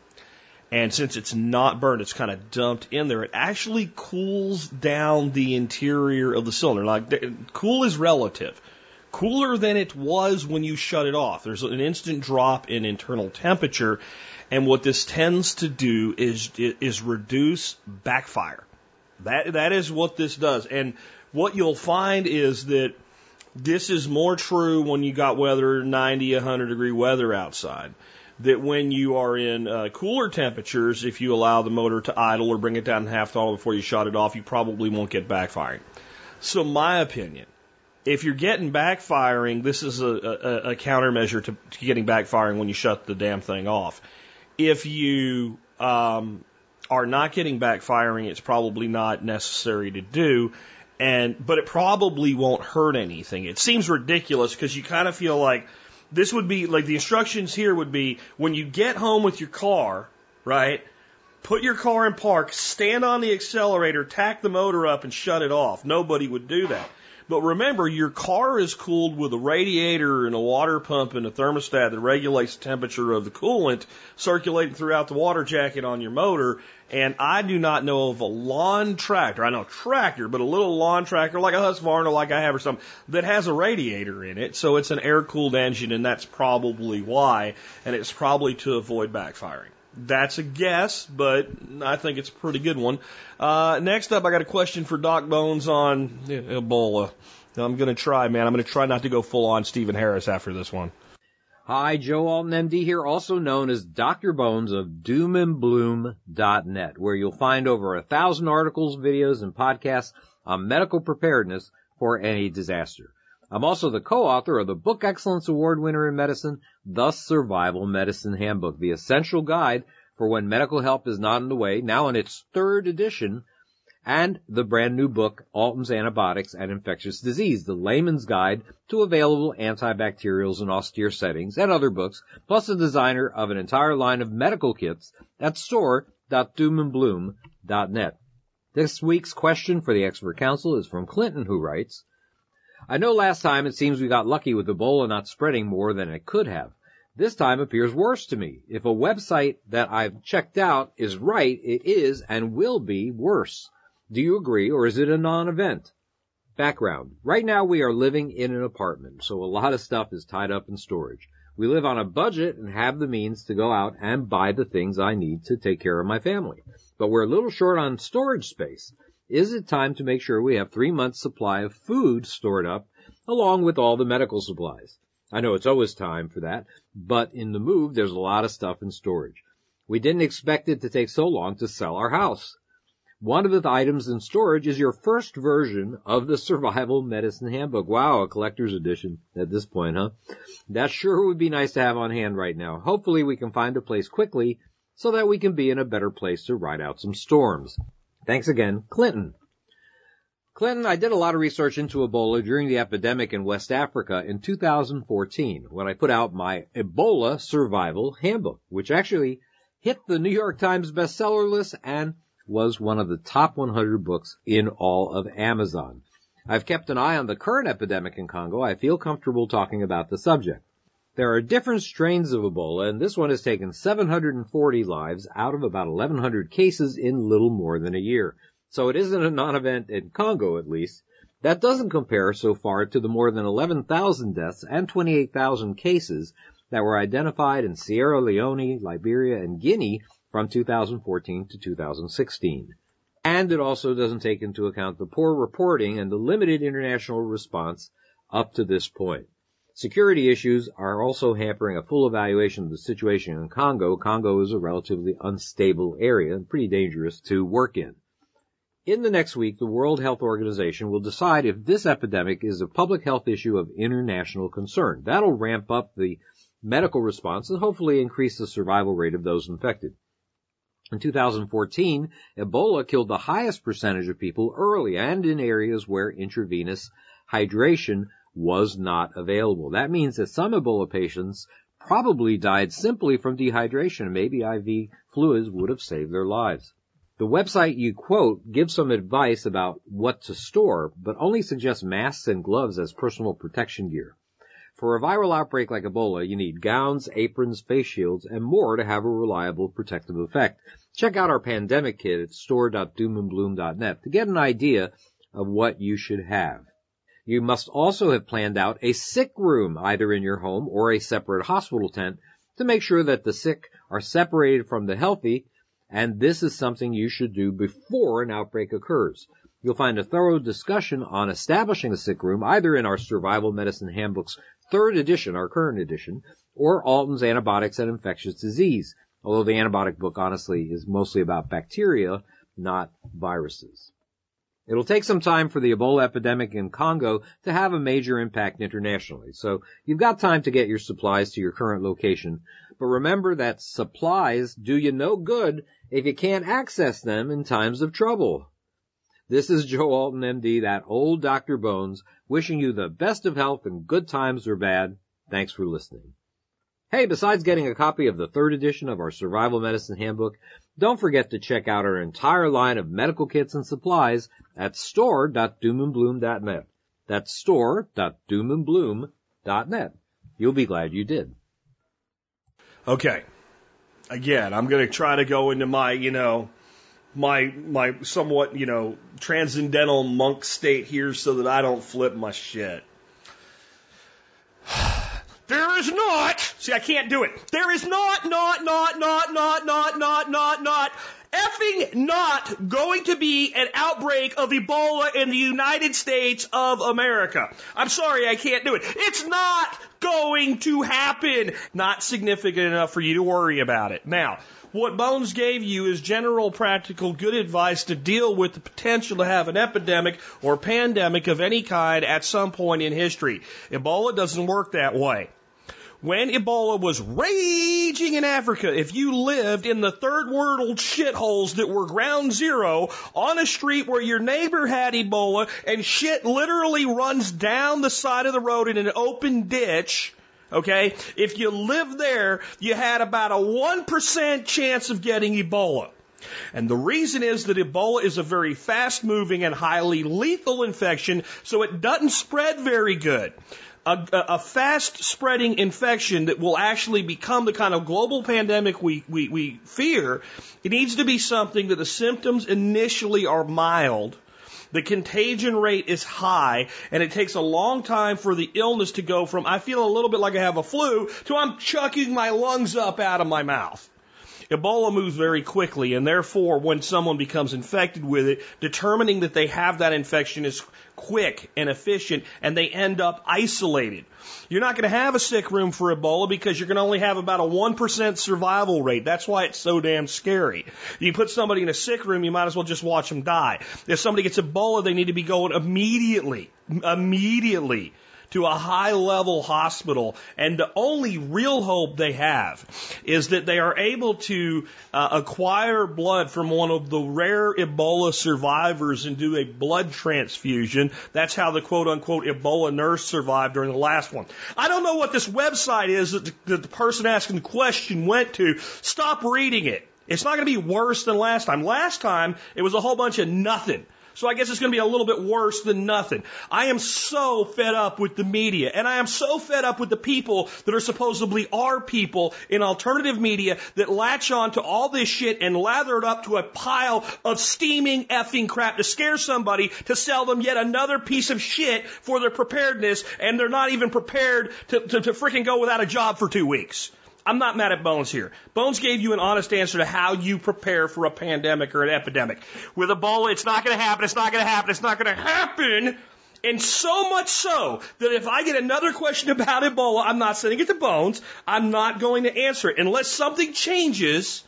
And since it's not burned, it's kind of dumped in there. It actually cools down the interior of the cylinder. Like, cool is relative. Cooler than it was when you shut it off. There's an instant drop in internal temperature. And what this tends to do is, is reduce backfire. That, that is what this does. And what you'll find is that this is more true when you got weather 90, 100 degree weather outside that when you are in uh, cooler temperatures, if you allow the motor to idle or bring it down half throttle before you shut it off, you probably won't get backfiring. So my opinion, if you're getting backfiring, this is a, a, a countermeasure to, to getting backfiring when you shut the damn thing off. If you um, are not getting backfiring, it's probably not necessary to do. And but it probably won't hurt anything. It seems ridiculous because you kind of feel like this would be like the instructions here would be when you get home with your car, right? Put your car in park, stand on the accelerator, tack the motor up, and shut it off. Nobody would do that. But remember, your car is cooled with a radiator and a water pump and a thermostat that regulates the temperature of the coolant circulating throughout the water jacket on your motor. And I do not know of a lawn tractor, I know tractor, but a little lawn tractor like a Husqvarna like I have or something that has a radiator in it. So it's an air cooled engine and that's probably why. And it's probably to avoid backfiring. That's a guess, but I think it's a pretty good one. Uh, next up, I got a question for Doc Bones on Ebola. I'm going to try, man. I'm going to try not to go full on Stephen Harris after this one. Hi, Joe Alton MD here, also known as Dr. Bones of doomandbloom.net, where you'll find over a thousand articles, videos, and podcasts on medical preparedness for any disaster. I'm also the co-author of the Book Excellence Award winner in medicine, The Survival Medicine Handbook, the essential guide for when medical help is not in the way, now in its third edition, and the brand new book, Alton's Antibiotics and Infectious Disease, the layman's guide to available antibacterials in austere settings, and other books, plus the designer of an entire line of medical kits at store.doomandbloom.net. This week's question for the expert council is from Clinton, who writes, I know last time it seems we got lucky with Ebola not spreading more than it could have. This time appears worse to me. If a website that I've checked out is right, it is and will be worse. Do you agree or is it a non-event? Background. Right now we are living in an apartment, so a lot of stuff is tied up in storage. We live on a budget and have the means to go out and buy the things I need to take care of my family. But we're a little short on storage space. Is it time to make sure we have three months supply of food stored up along with all the medical supplies? I know it's always time for that, but in the move there's a lot of stuff in storage. We didn't expect it to take so long to sell our house. One of the items in storage is your first version of the Survival Medicine Handbook. Wow, a collector's edition at this point, huh? That sure would be nice to have on hand right now. Hopefully we can find a place quickly so that we can be in a better place to ride out some storms. Thanks again, Clinton. Clinton, I did a lot of research into Ebola during the epidemic in West Africa in 2014 when I put out my Ebola Survival Handbook, which actually hit the New York Times bestseller list and was one of the top 100 books in all of Amazon. I've kept an eye on the current epidemic in Congo. I feel comfortable talking about the subject. There are different strains of Ebola, and this one has taken 740 lives out of about 1,100 cases in little more than a year. So it isn't a non-event in Congo, at least. That doesn't compare so far to the more than 11,000 deaths and 28,000 cases that were identified in Sierra Leone, Liberia, and Guinea from 2014 to 2016. And it also doesn't take into account the poor reporting and the limited international response up to this point. Security issues are also hampering a full evaluation of the situation in Congo. Congo is a relatively unstable area and pretty dangerous to work in. In the next week, the World Health Organization will decide if this epidemic is a public health issue of international concern. That'll ramp up the medical response and hopefully increase the survival rate of those infected. In 2014, Ebola killed the highest percentage of people early and in areas where intravenous hydration was not available. That means that some Ebola patients probably died simply from dehydration. Maybe IV fluids would have saved their lives. The website you quote gives some advice about what to store, but only suggests masks and gloves as personal protection gear. For a viral outbreak like Ebola, you need gowns, aprons, face shields, and more to have a reliable protective effect. Check out our pandemic kit at store.doomandbloom.net to get an idea of what you should have. You must also have planned out a sick room either in your home or a separate hospital tent to make sure that the sick are separated from the healthy, and this is something you should do before an outbreak occurs. You'll find a thorough discussion on establishing a sick room either in our Survival Medicine Handbook's third edition, our current edition, or Alton's Antibiotics and Infectious Disease, although the antibiotic book honestly is mostly about bacteria, not viruses. It'll take some time for the Ebola epidemic in Congo to have a major impact internationally, so you've got time to get your supplies to your current location. But remember that supplies do you no good if you can't access them in times of trouble. This is Joe Alton, MD, that old Dr. Bones, wishing you the best of health in good times or bad. Thanks for listening. Hey, besides getting a copy of the third edition of our Survival Medicine Handbook, don't forget to check out our entire line of medical kits and supplies at store.doomandbloom.net. That's store.doomandbloom.net. You'll be glad you did. Okay. Again, I'm going to try to go into my, you know, my my somewhat, you know, transcendental monk state here so that I don't flip my shit. There is not, see, I can't do it. There is not, not, not, not, not, not, not, not, not, effing not going to be an outbreak of Ebola in the United States of America. I'm sorry, I can't do it. It's not going to happen. Not significant enough for you to worry about it. Now, what Bones gave you is general practical good advice to deal with the potential to have an epidemic or pandemic of any kind at some point in history. Ebola doesn't work that way. When Ebola was raging in Africa, if you lived in the third world shitholes that were ground zero on a street where your neighbor had Ebola and shit literally runs down the side of the road in an open ditch, okay? If you lived there, you had about a 1% chance of getting Ebola. And the reason is that Ebola is a very fast moving and highly lethal infection, so it doesn't spread very good a, a fast spreading infection that will actually become the kind of global pandemic we, we, we fear, it needs to be something that the symptoms initially are mild. The contagion rate is high, and it takes a long time for the illness to go from I feel a little bit like I have a flu to I'm chucking my lungs up out of my mouth. Ebola moves very quickly, and therefore, when someone becomes infected with it, determining that they have that infection is quick and efficient, and they end up isolated. You're not going to have a sick room for Ebola because you're going to only have about a 1% survival rate. That's why it's so damn scary. You put somebody in a sick room, you might as well just watch them die. If somebody gets Ebola, they need to be going immediately, immediately to a high level hospital. And the only real hope they have is that they are able to uh, acquire blood from one of the rare Ebola survivors and do a blood transfusion. That's how the quote unquote Ebola nurse survived during the last one. I don't know what this website is that the, that the person asking the question went to. Stop reading it. It's not going to be worse than last time. Last time, it was a whole bunch of nothing. So I guess it's going to be a little bit worse than nothing. I am so fed up with the media and I am so fed up with the people that are supposedly our people in alternative media that latch on to all this shit and lather it up to a pile of steaming effing crap to scare somebody to sell them yet another piece of shit for their preparedness and they're not even prepared to, to, to freaking go without a job for two weeks. I'm not mad at Bones here. Bones gave you an honest answer to how you prepare for a pandemic or an epidemic. With Ebola, it's not going to happen, it's not going to happen, it's not going to happen. And so much so that if I get another question about Ebola, I'm not sending it to Bones. I'm not going to answer it unless something changes.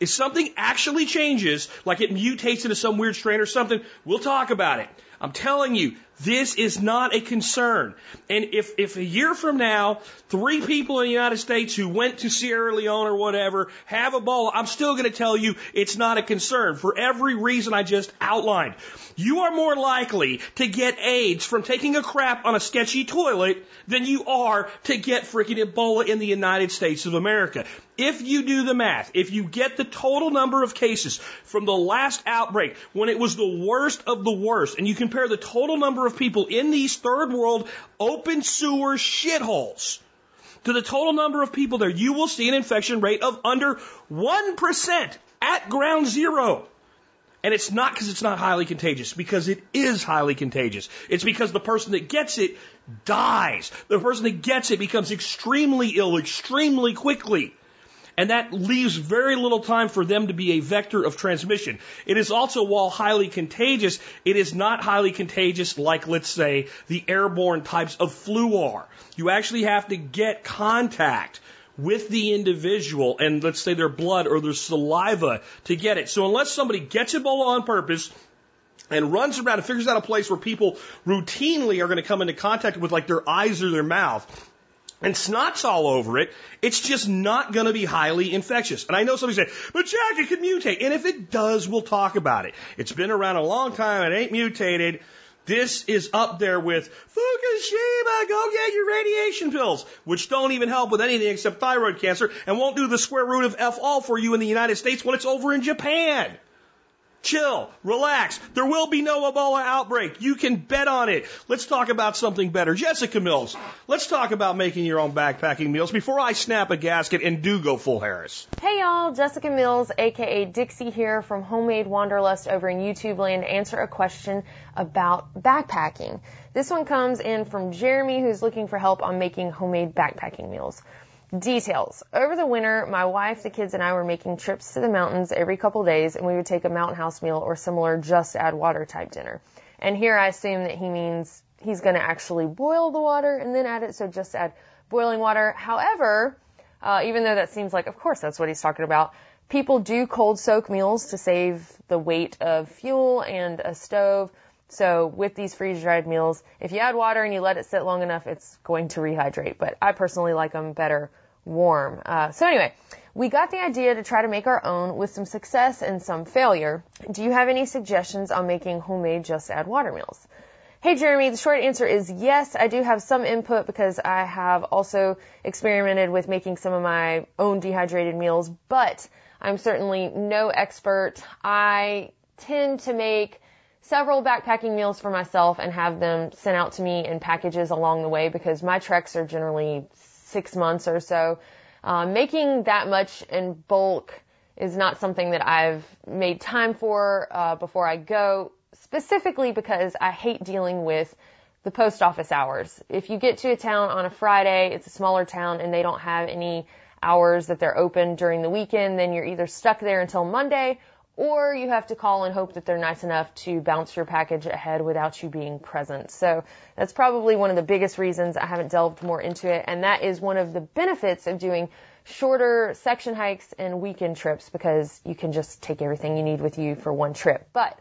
If something actually changes, like it mutates into some weird strain or something, we'll talk about it. I'm telling you, this is not a concern. And if, if a year from now, three people in the United States who went to Sierra Leone or whatever have Ebola, I'm still going to tell you it's not a concern for every reason I just outlined. You are more likely to get AIDS from taking a crap on a sketchy toilet than you are to get freaking Ebola in the United States of America. If you do the math, if you get the total number of cases from the last outbreak when it was the worst of the worst, and you compare the total number of people in these third world open sewer shitholes to the total number of people there, you will see an infection rate of under 1% at ground zero. And it's not because it's not highly contagious, because it is highly contagious. It's because the person that gets it dies. The person that gets it becomes extremely ill extremely quickly. And that leaves very little time for them to be a vector of transmission. It is also, while highly contagious, it is not highly contagious like, let's say, the airborne types of flu are. You actually have to get contact with the individual and let's say their blood or their saliva to get it. So unless somebody gets Ebola on purpose, and runs around and figures out a place where people routinely are going to come into contact with like their eyes or their mouth and snot's all over it, it's just not going to be highly infectious. And I know somebody say, but Jack, it could mutate. And if it does, we'll talk about it. It's been around a long time. It ain't mutated. This is up there with Fukushima, go get your radiation pills, which don't even help with anything except thyroid cancer and won't do the square root of F all for you in the United States when it's over in Japan. Chill, relax. There will be no Ebola outbreak. You can bet on it. Let's talk about something better. Jessica Mills, let's talk about making your own backpacking meals before I snap a gasket and do go full Harris. Hey y'all, Jessica Mills, aka Dixie here from Homemade Wanderlust over in YouTube land, answer a question about backpacking. This one comes in from Jeremy who's looking for help on making homemade backpacking meals. Details. Over the winter, my wife, the kids, and I were making trips to the mountains every couple days, and we would take a mountain house meal or similar just add water type dinner. And here I assume that he means he's going to actually boil the water and then add it, so just add boiling water. However, uh, even though that seems like, of course, that's what he's talking about, people do cold soak meals to save the weight of fuel and a stove. So with these freeze dried meals, if you add water and you let it sit long enough, it's going to rehydrate. But I personally like them better warm. Uh, so anyway, we got the idea to try to make our own with some success and some failure. Do you have any suggestions on making homemade just add water meals? Hey Jeremy, the short answer is yes. I do have some input because I have also experimented with making some of my own dehydrated meals, but I'm certainly no expert. I tend to make several backpacking meals for myself and have them sent out to me in packages along the way because my treks are generally six months or so. Uh, making that much in bulk is not something that I've made time for uh, before I go, specifically because I hate dealing with the post office hours. If you get to a town on a Friday, it's a smaller town and they don't have any hours that they're open during the weekend, then you're either stuck there until Monday or you have to call and hope that they're nice enough to bounce your package ahead without you being present. So that's probably one of the biggest reasons I haven't delved more into it. And that is one of the benefits of doing shorter section hikes and weekend trips because you can just take everything you need with you for one trip. But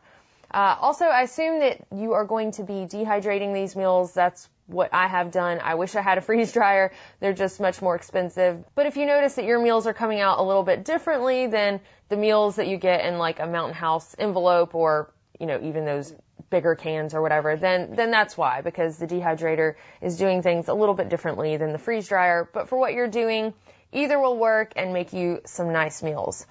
uh, also, I assume that you are going to be dehydrating these meals. That's what I have done. I wish I had a freeze dryer. They're just much more expensive. But if you notice that your meals are coming out a little bit differently than the meals that you get in like a mountain house envelope or, you know, even those bigger cans or whatever, then, then that's why, because the dehydrator is doing things a little bit differently than the freeze dryer. But for what you're doing, either will work and make you some nice meals.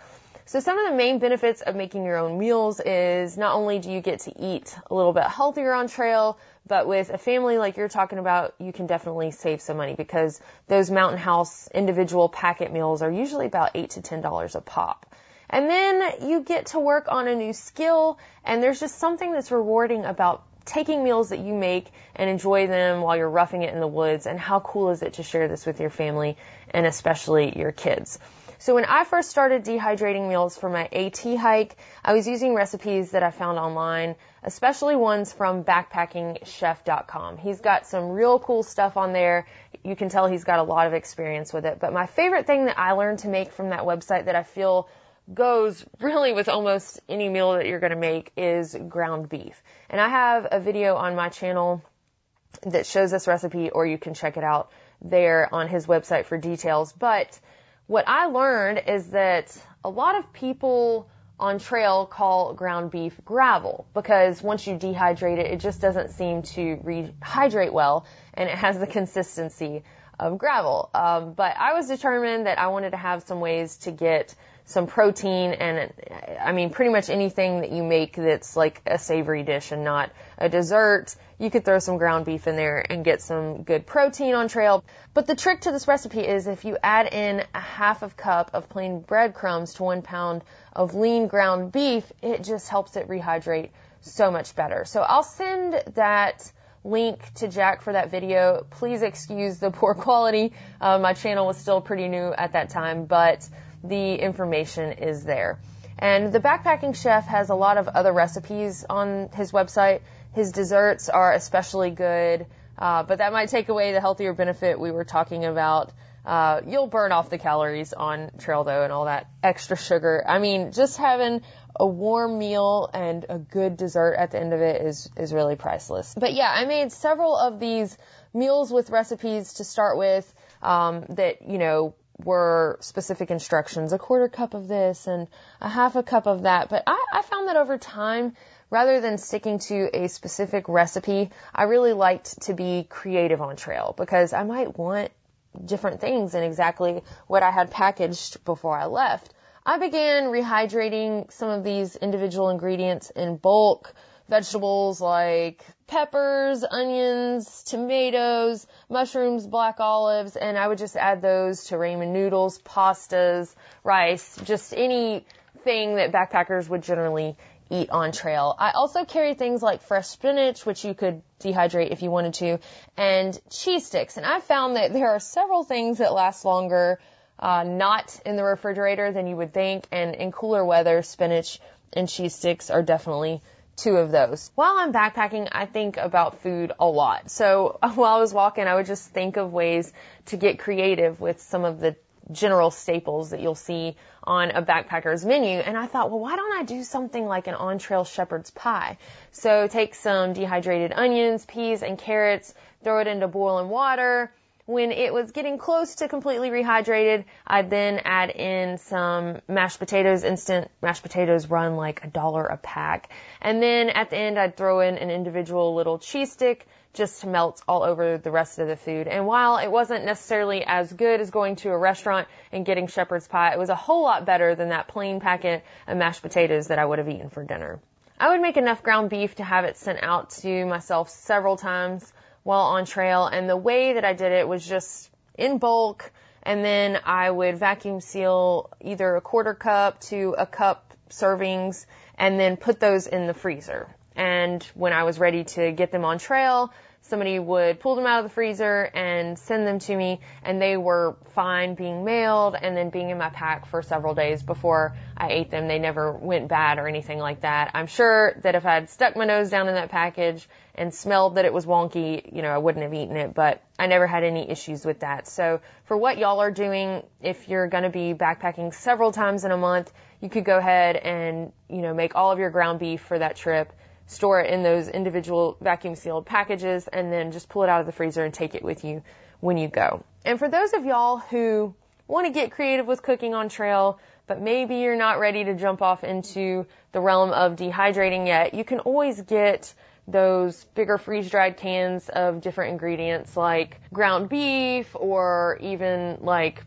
So some of the main benefits of making your own meals is not only do you get to eat a little bit healthier on trail, but with a family like you're talking about, you can definitely save some money because those mountain house individual packet meals are usually about eight to ten dollars a pop. And then you get to work on a new skill and there's just something that's rewarding about taking meals that you make and enjoy them while you're roughing it in the woods and how cool is it to share this with your family and especially your kids. So when I first started dehydrating meals for my AT hike, I was using recipes that I found online, especially ones from backpackingchef.com. He's got some real cool stuff on there. You can tell he's got a lot of experience with it. But my favorite thing that I learned to make from that website that I feel goes really with almost any meal that you're going to make is ground beef. And I have a video on my channel that shows this recipe or you can check it out there on his website for details. But what I learned is that a lot of people on trail call ground beef gravel because once you dehydrate it, it just doesn't seem to rehydrate well and it has the consistency of gravel. Um, but I was determined that I wanted to have some ways to get some protein and I mean pretty much anything that you make that's like a savory dish and not a dessert. You could throw some ground beef in there and get some good protein on trail. But the trick to this recipe is if you add in a half of cup of plain breadcrumbs to one pound of lean ground beef, it just helps it rehydrate so much better. So I'll send that link to Jack for that video. Please excuse the poor quality. Uh, my channel was still pretty new at that time, but the information is there. And the backpacking chef has a lot of other recipes on his website. His desserts are especially good, uh, but that might take away the healthier benefit we were talking about. Uh, you'll burn off the calories on trail though and all that extra sugar. I mean, just having a warm meal and a good dessert at the end of it is, is really priceless. But yeah, I made several of these meals with recipes to start with, um, that, you know, were specific instructions, a quarter cup of this and a half a cup of that. But I, I found that over time, rather than sticking to a specific recipe, I really liked to be creative on trail because I might want different things than exactly what I had packaged before I left. I began rehydrating some of these individual ingredients in bulk, vegetables like peppers, onions, tomatoes, mushrooms, black olives, and I would just add those to ramen noodles, pastas, rice, just anything that backpackers would generally eat on trail. I also carry things like fresh spinach, which you could dehydrate if you wanted to, and cheese sticks. And I've found that there are several things that last longer uh, not in the refrigerator than you would think, and in cooler weather, spinach and cheese sticks are definitely two of those. While I'm backpacking, I think about food a lot. So while I was walking, I would just think of ways to get creative with some of the general staples that you'll see on a backpacker's menu. And I thought, well, why don't I do something like an on-trail shepherd's pie? So take some dehydrated onions, peas, and carrots, throw it into boiling water, when it was getting close to completely rehydrated, I'd then add in some mashed potatoes. Instant mashed potatoes run like a dollar a pack. And then at the end, I'd throw in an individual little cheese stick just to melt all over the rest of the food. And while it wasn't necessarily as good as going to a restaurant and getting shepherd's pie, it was a whole lot better than that plain packet of mashed potatoes that I would have eaten for dinner. I would make enough ground beef to have it sent out to myself several times while on trail. And the way that I did it was just in bulk. And then I would vacuum seal either a quarter cup to a cup servings and then put those in the freezer. And when I was ready to get them on trail, somebody would pull them out of the freezer and send them to me and they were fine being mailed and then being in my pack for several days before I ate them. They never went bad or anything like that. I'm sure that if I had stuck my nose down in that package and smelled that it was wonky, you know, I wouldn't have eaten it, but I never had any issues with that. So for what y'all are doing, if you're going to be backpacking several times in a month, you could go ahead and, you know, make all of your ground beef for that trip, store it in those individual vacuum sealed packages, and then just pull it out of the freezer and take it with you when you go. And for those of y'all who want to get creative with cooking on trail, but maybe you're not ready to jump off into the realm of dehydrating yet, you can always get those bigger freeze dried cans of different ingredients like ground beef or even like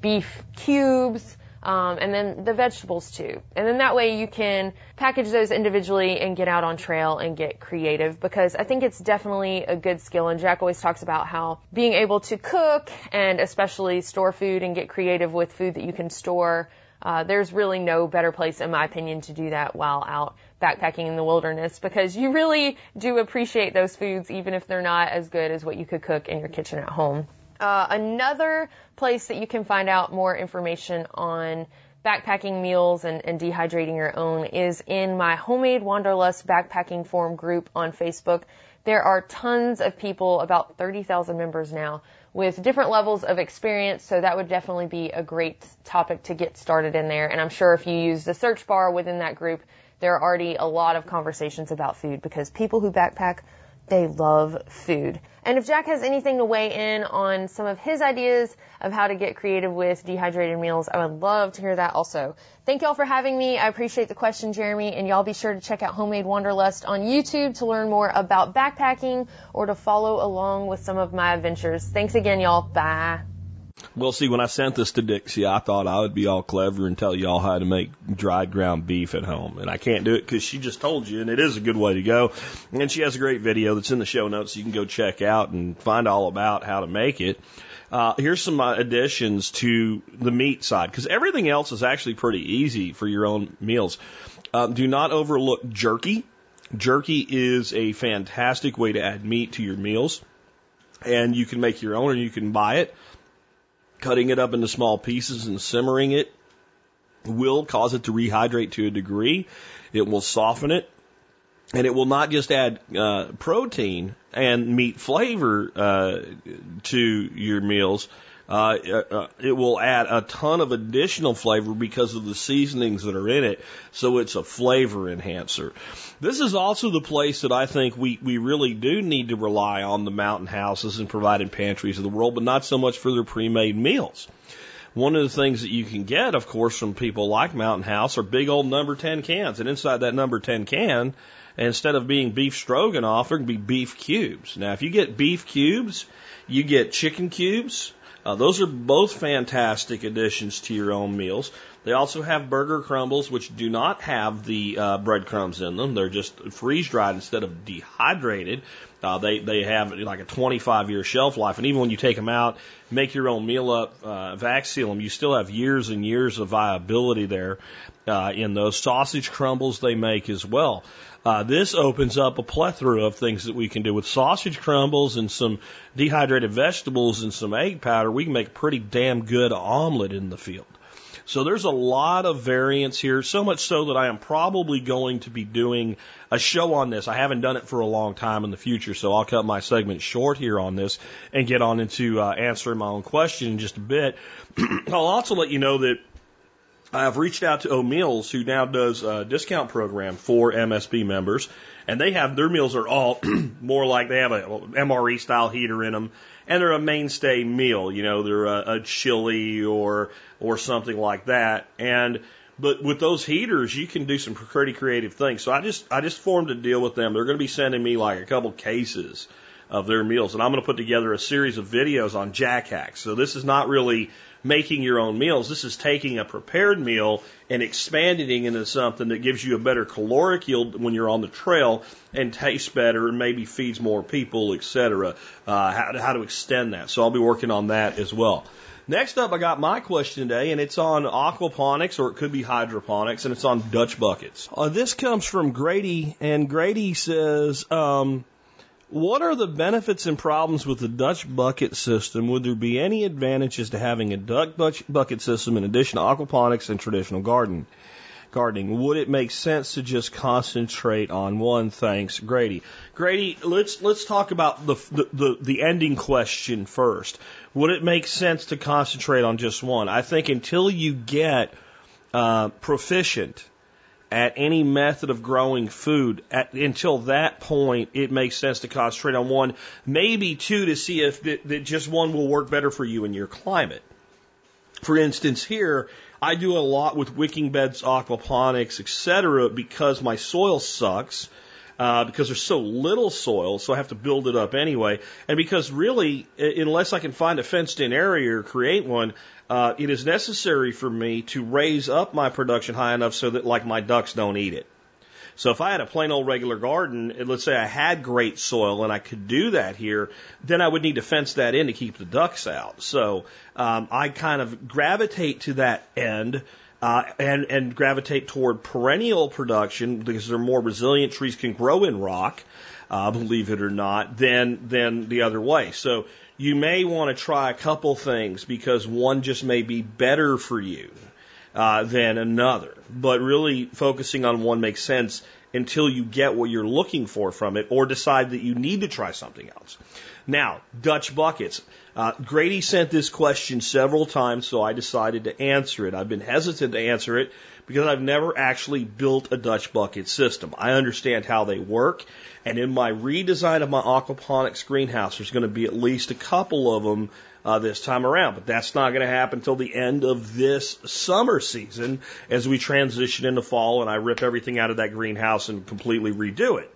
beef cubes. Um, and then the vegetables too. And then that way you can package those individually and get out on trail and get creative because I think it's definitely a good skill. And Jack always talks about how being able to cook and especially store food and get creative with food that you can store uh, there's really no better place, in my opinion, to do that while out backpacking in the wilderness because you really do appreciate those foods even if they're not as good as what you could cook in your kitchen at home. Uh, another place that you can find out more information on backpacking meals and, and, dehydrating your own is in my homemade wanderlust backpacking forum group on Facebook. There are tons of people, about 30,000 members now, with different levels of experience. So that would definitely be a great topic to get started in there. And I'm sure if you use the search bar within that group, there are already a lot of conversations about food because people who backpack They love food. And if Jack has anything to weigh in on some of his ideas of how to get creative with dehydrated meals, I would love to hear that also. Thank y'all for having me. I appreciate the question, Jeremy, and y'all be sure to check out Homemade Wanderlust on YouTube to learn more about backpacking or to follow along with some of my adventures. Thanks again, y'all. Bye. Well, see, when I sent this to Dixie, I thought I would be all clever and tell y'all how to make dried ground beef at home. And I can't do it because she just told you, and it is a good way to go. And she has a great video that's in the show notes you can go check out and find all about how to make it. Uh, here's some uh, additions to the meat side because everything else is actually pretty easy for your own meals. Uh, do not overlook jerky. Jerky is a fantastic way to add meat to your meals, and you can make your own or you can buy it cutting it up into small pieces and simmering it will cause it to rehydrate to a degree. It will soften it. And it will not just add uh, protein and meat flavor uh, to your meals, uh, uh, it will add a ton of additional flavor because of the seasonings that are in it. So it's a flavor enhancer. This is also the place that I think we, we really do need to rely on the mountain houses and Provident Pantries of the world, but not so much for their pre-made meals. One of the things that you can get, of course, from people like Mountain House are big old number 10 cans. And inside that number 10 can, instead of being beef stroganoff, there can be beef cubes. Now, if you get beef cubes, you get chicken cubes, uh, those are both fantastic additions to your own meals. They also have burger crumbles, which do not have the uh, breadcrumbs in them. They're just freeze dried instead of dehydrated. Uh, they they have like a 25 year shelf life, and even when you take them out, make your own meal up, uh, vac seal them, you still have years and years of viability there uh, in those sausage crumbles they make as well. Uh, this opens up a plethora of things that we can do with sausage crumbles and some dehydrated vegetables and some egg powder. We can make a pretty damn good omelet in the field. So there's a lot of variance here, so much so that I am probably going to be doing a show on this. I haven't done it for a long time in the future, so I'll cut my segment short here on this and get on into uh, answering my own question in just a bit. I'll also let you know that I've reached out to O'Meals, who now does a discount program for MSB members, and they have their meals are all more like they have a MRE style heater in them, and they're a mainstay meal. You know, they're a, a chili or or something like that, and but with those heaters, you can do some pretty creative things. So I just I just formed a deal with them. They're going to be sending me like a couple cases of their meals, and I'm going to put together a series of videos on Jack Hacks. So this is not really making your own meals. This is taking a prepared meal and expanding it into something that gives you a better caloric yield when you're on the trail and tastes better and maybe feeds more people, etc. Uh, how, how to extend that. So I'll be working on that as well. Next up, I got my question today, and it's on aquaponics, or it could be hydroponics, and it's on Dutch buckets. Uh, this comes from Grady, and Grady says, um, what are the benefits and problems with the Dutch bucket system? Would there be any advantages to having a Dutch bucket system in addition to aquaponics and traditional garden? Gardening. Would it make sense to just concentrate on one? Thanks, Grady. Grady, let's let's talk about the the, the, the ending question first. Would it make sense to concentrate on just one? I think until you get uh, proficient at any method of growing food, at, until that point, it makes sense to concentrate on one, maybe two to see if that, just one will work better for you in your climate. For instance, here, I do a lot with wicking beds, aquaponics, etc., because my soil sucks. Uh, because there's so little soil, so I have to build it up anyway. And because really, unless I can find a fenced in area or create one, uh, it is necessary for me to raise up my production high enough so that like my ducks don't eat it. So if I had a plain old regular garden, and let's say I had great soil and I could do that here, then I would need to fence that in to keep the ducks out. So um, I kind of gravitate to that end. Uh, and and gravitate toward perennial production because they're more resilient. Trees can grow in rock, uh, believe it or not, than than the other way. So you may want to try a couple things because one just may be better for you uh, than another. But really focusing on one makes sense until you get what you're looking for from it or decide that you need to try something else. Now, Dutch buckets. Uh, Grady sent this question several times, so I decided to answer it. I've been hesitant to answer it because I've never actually built a Dutch bucket system. I understand how they work, and in my redesign of my aquaponics greenhouse, there's going to be at least a couple of them uh, this time around. But that's not going to happen until the end of this summer season as we transition into fall and I rip everything out of that greenhouse and completely redo it.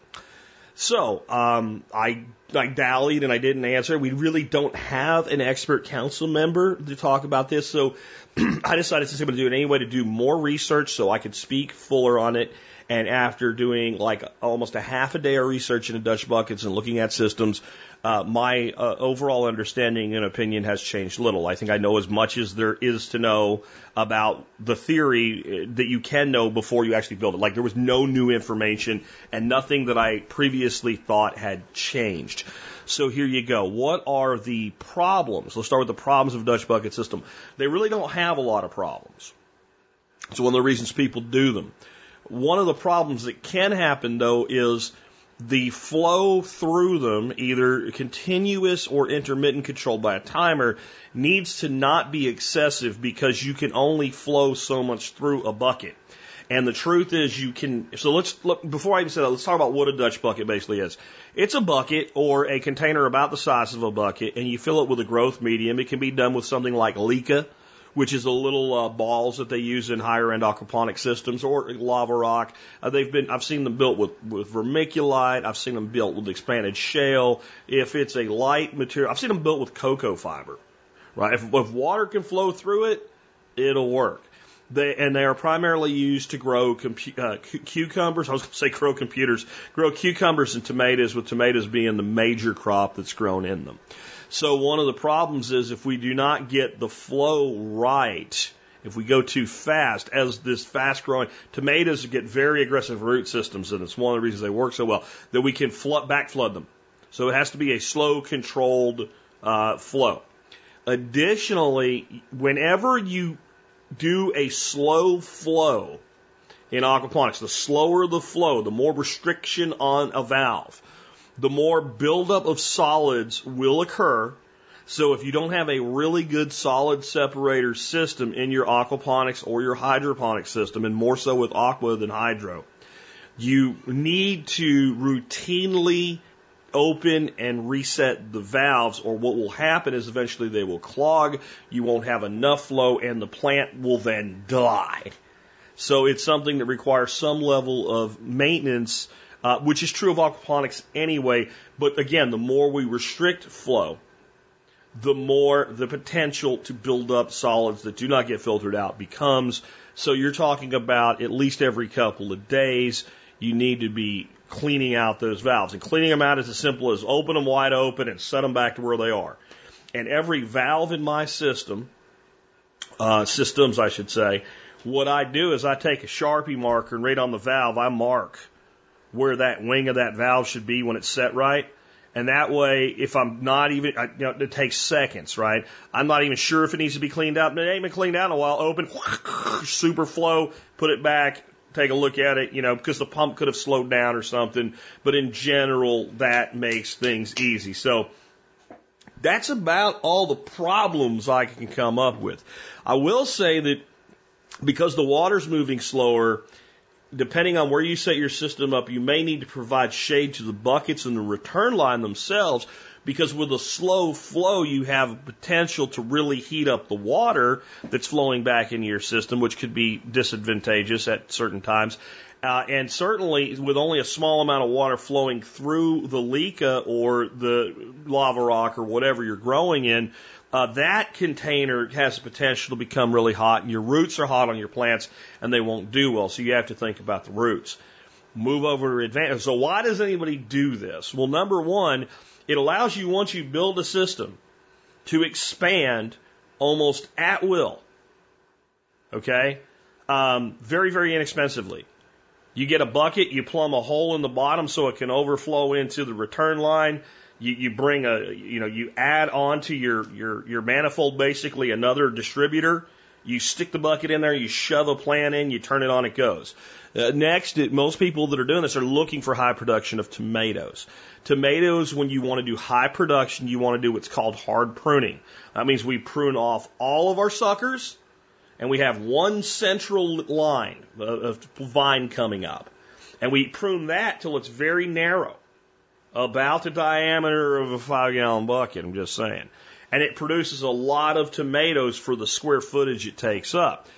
So um, I I dallied and I didn't answer. We really don't have an expert council member to talk about this, so I decided since I'm to do it anyway to do more research so I could speak fuller on it and after doing like almost a half a day of research into Dutch buckets and looking at systems, uh, my uh, overall understanding and opinion has changed little. I think I know as much as there is to know about the theory uh, that you can know before you actually build it. Like there was no new information and nothing that I previously thought had changed. So here you go. What are the problems? Let's start with the problems of Dutch bucket system. They really don't have a lot of problems. It's one of the reasons people do them. One of the problems that can happen though is the flow through them, either continuous or intermittent controlled by a timer, needs to not be excessive because you can only flow so much through a bucket. And the truth is you can, so let's look, before I even say that, let's talk about what a Dutch bucket basically is. It's a bucket or a container about the size of a bucket and you fill it with a growth medium. It can be done with something like Leca which is the little uh, balls that they use in higher end aquaponic systems, or lava rock. Uh, they've been I've seen them built with with vermiculite. I've seen them built with expanded shale. If it's a light material, I've seen them built with cocoa fiber. Right, if, if water can flow through it, it'll work. They, and they are primarily used to grow compu- uh, cucumbers. I was going to say grow computers, grow cucumbers and tomatoes, with tomatoes being the major crop that's grown in them. So one of the problems is if we do not get the flow right, if we go too fast, as this fast growing tomatoes get very aggressive root systems, and it's one of the reasons they work so well, that we can flood, back flood them. So it has to be a slow, controlled uh, flow. Additionally, whenever you do a slow flow in aquaponics, the slower the flow, the more restriction on a valve, the more buildup of solids will occur. So if you don't have a really good solid separator system in your aquaponics or your hydroponic system, and more so with aqua than hydro, you need to routinely open and reset the valves, or what will happen is eventually they will clog, you won't have enough flow, and the plant will then die. So it's something that requires some level of maintenance uh, which is true of aquaponics anyway. But again, the more we restrict flow, the more the potential to build up solids that do not get filtered out becomes. So you're talking about at least every couple of days, you need to be cleaning out those valves. And cleaning them out is as simple as open them wide open and set them back to where they are. And every valve in my system, uh, systems I should say, what I do is I take a Sharpie marker and right on the valve I mark where that wing of that valve should be when it's set right. And that way, if I'm not even, I, you know, it takes seconds, right? I'm not even sure if it needs to be cleaned out. It ain't been cleaned out in a while. Open, super flow, put it back, take a look at it, you know, because the pump could have slowed down or something. But in general, that makes things easy. So that's about all the problems I can come up with. I will say that because the water's moving slower, depending on where you set your system up, you may need to provide shade to the buckets and the return line themselves because with a slow flow, you have potential to really heat up the water that's flowing back into your system, which could be disadvantageous at certain times. Uh, and certainly, with only a small amount of water flowing through the leca or the lava rock or whatever you're growing in, uh, that container has the potential to become really hot, and your roots are hot on your plants, and they won't do well. So you have to think about the roots. Move over to advanced. So why does anybody do this? Well, number one, it allows you once you build a system to expand almost at will. Okay, um, very very inexpensively. You get a bucket, you plumb a hole in the bottom so it can overflow into the return line you, you bring a, you know, you add on to your, your, your manifold basically another distributor. You stick the bucket in there, you shove a plant in, you turn it on, it goes. Uh, next, it, most people that are doing this are looking for high production of tomatoes. Tomatoes, when you want to do high production, you want to do what's called hard pruning. That means we prune off all of our suckers, and we have one central line of vine coming up. And we prune that till it's very narrow, about the diameter of a five gallon bucket, I'm just saying. And it produces a lot of tomatoes for the square footage it takes up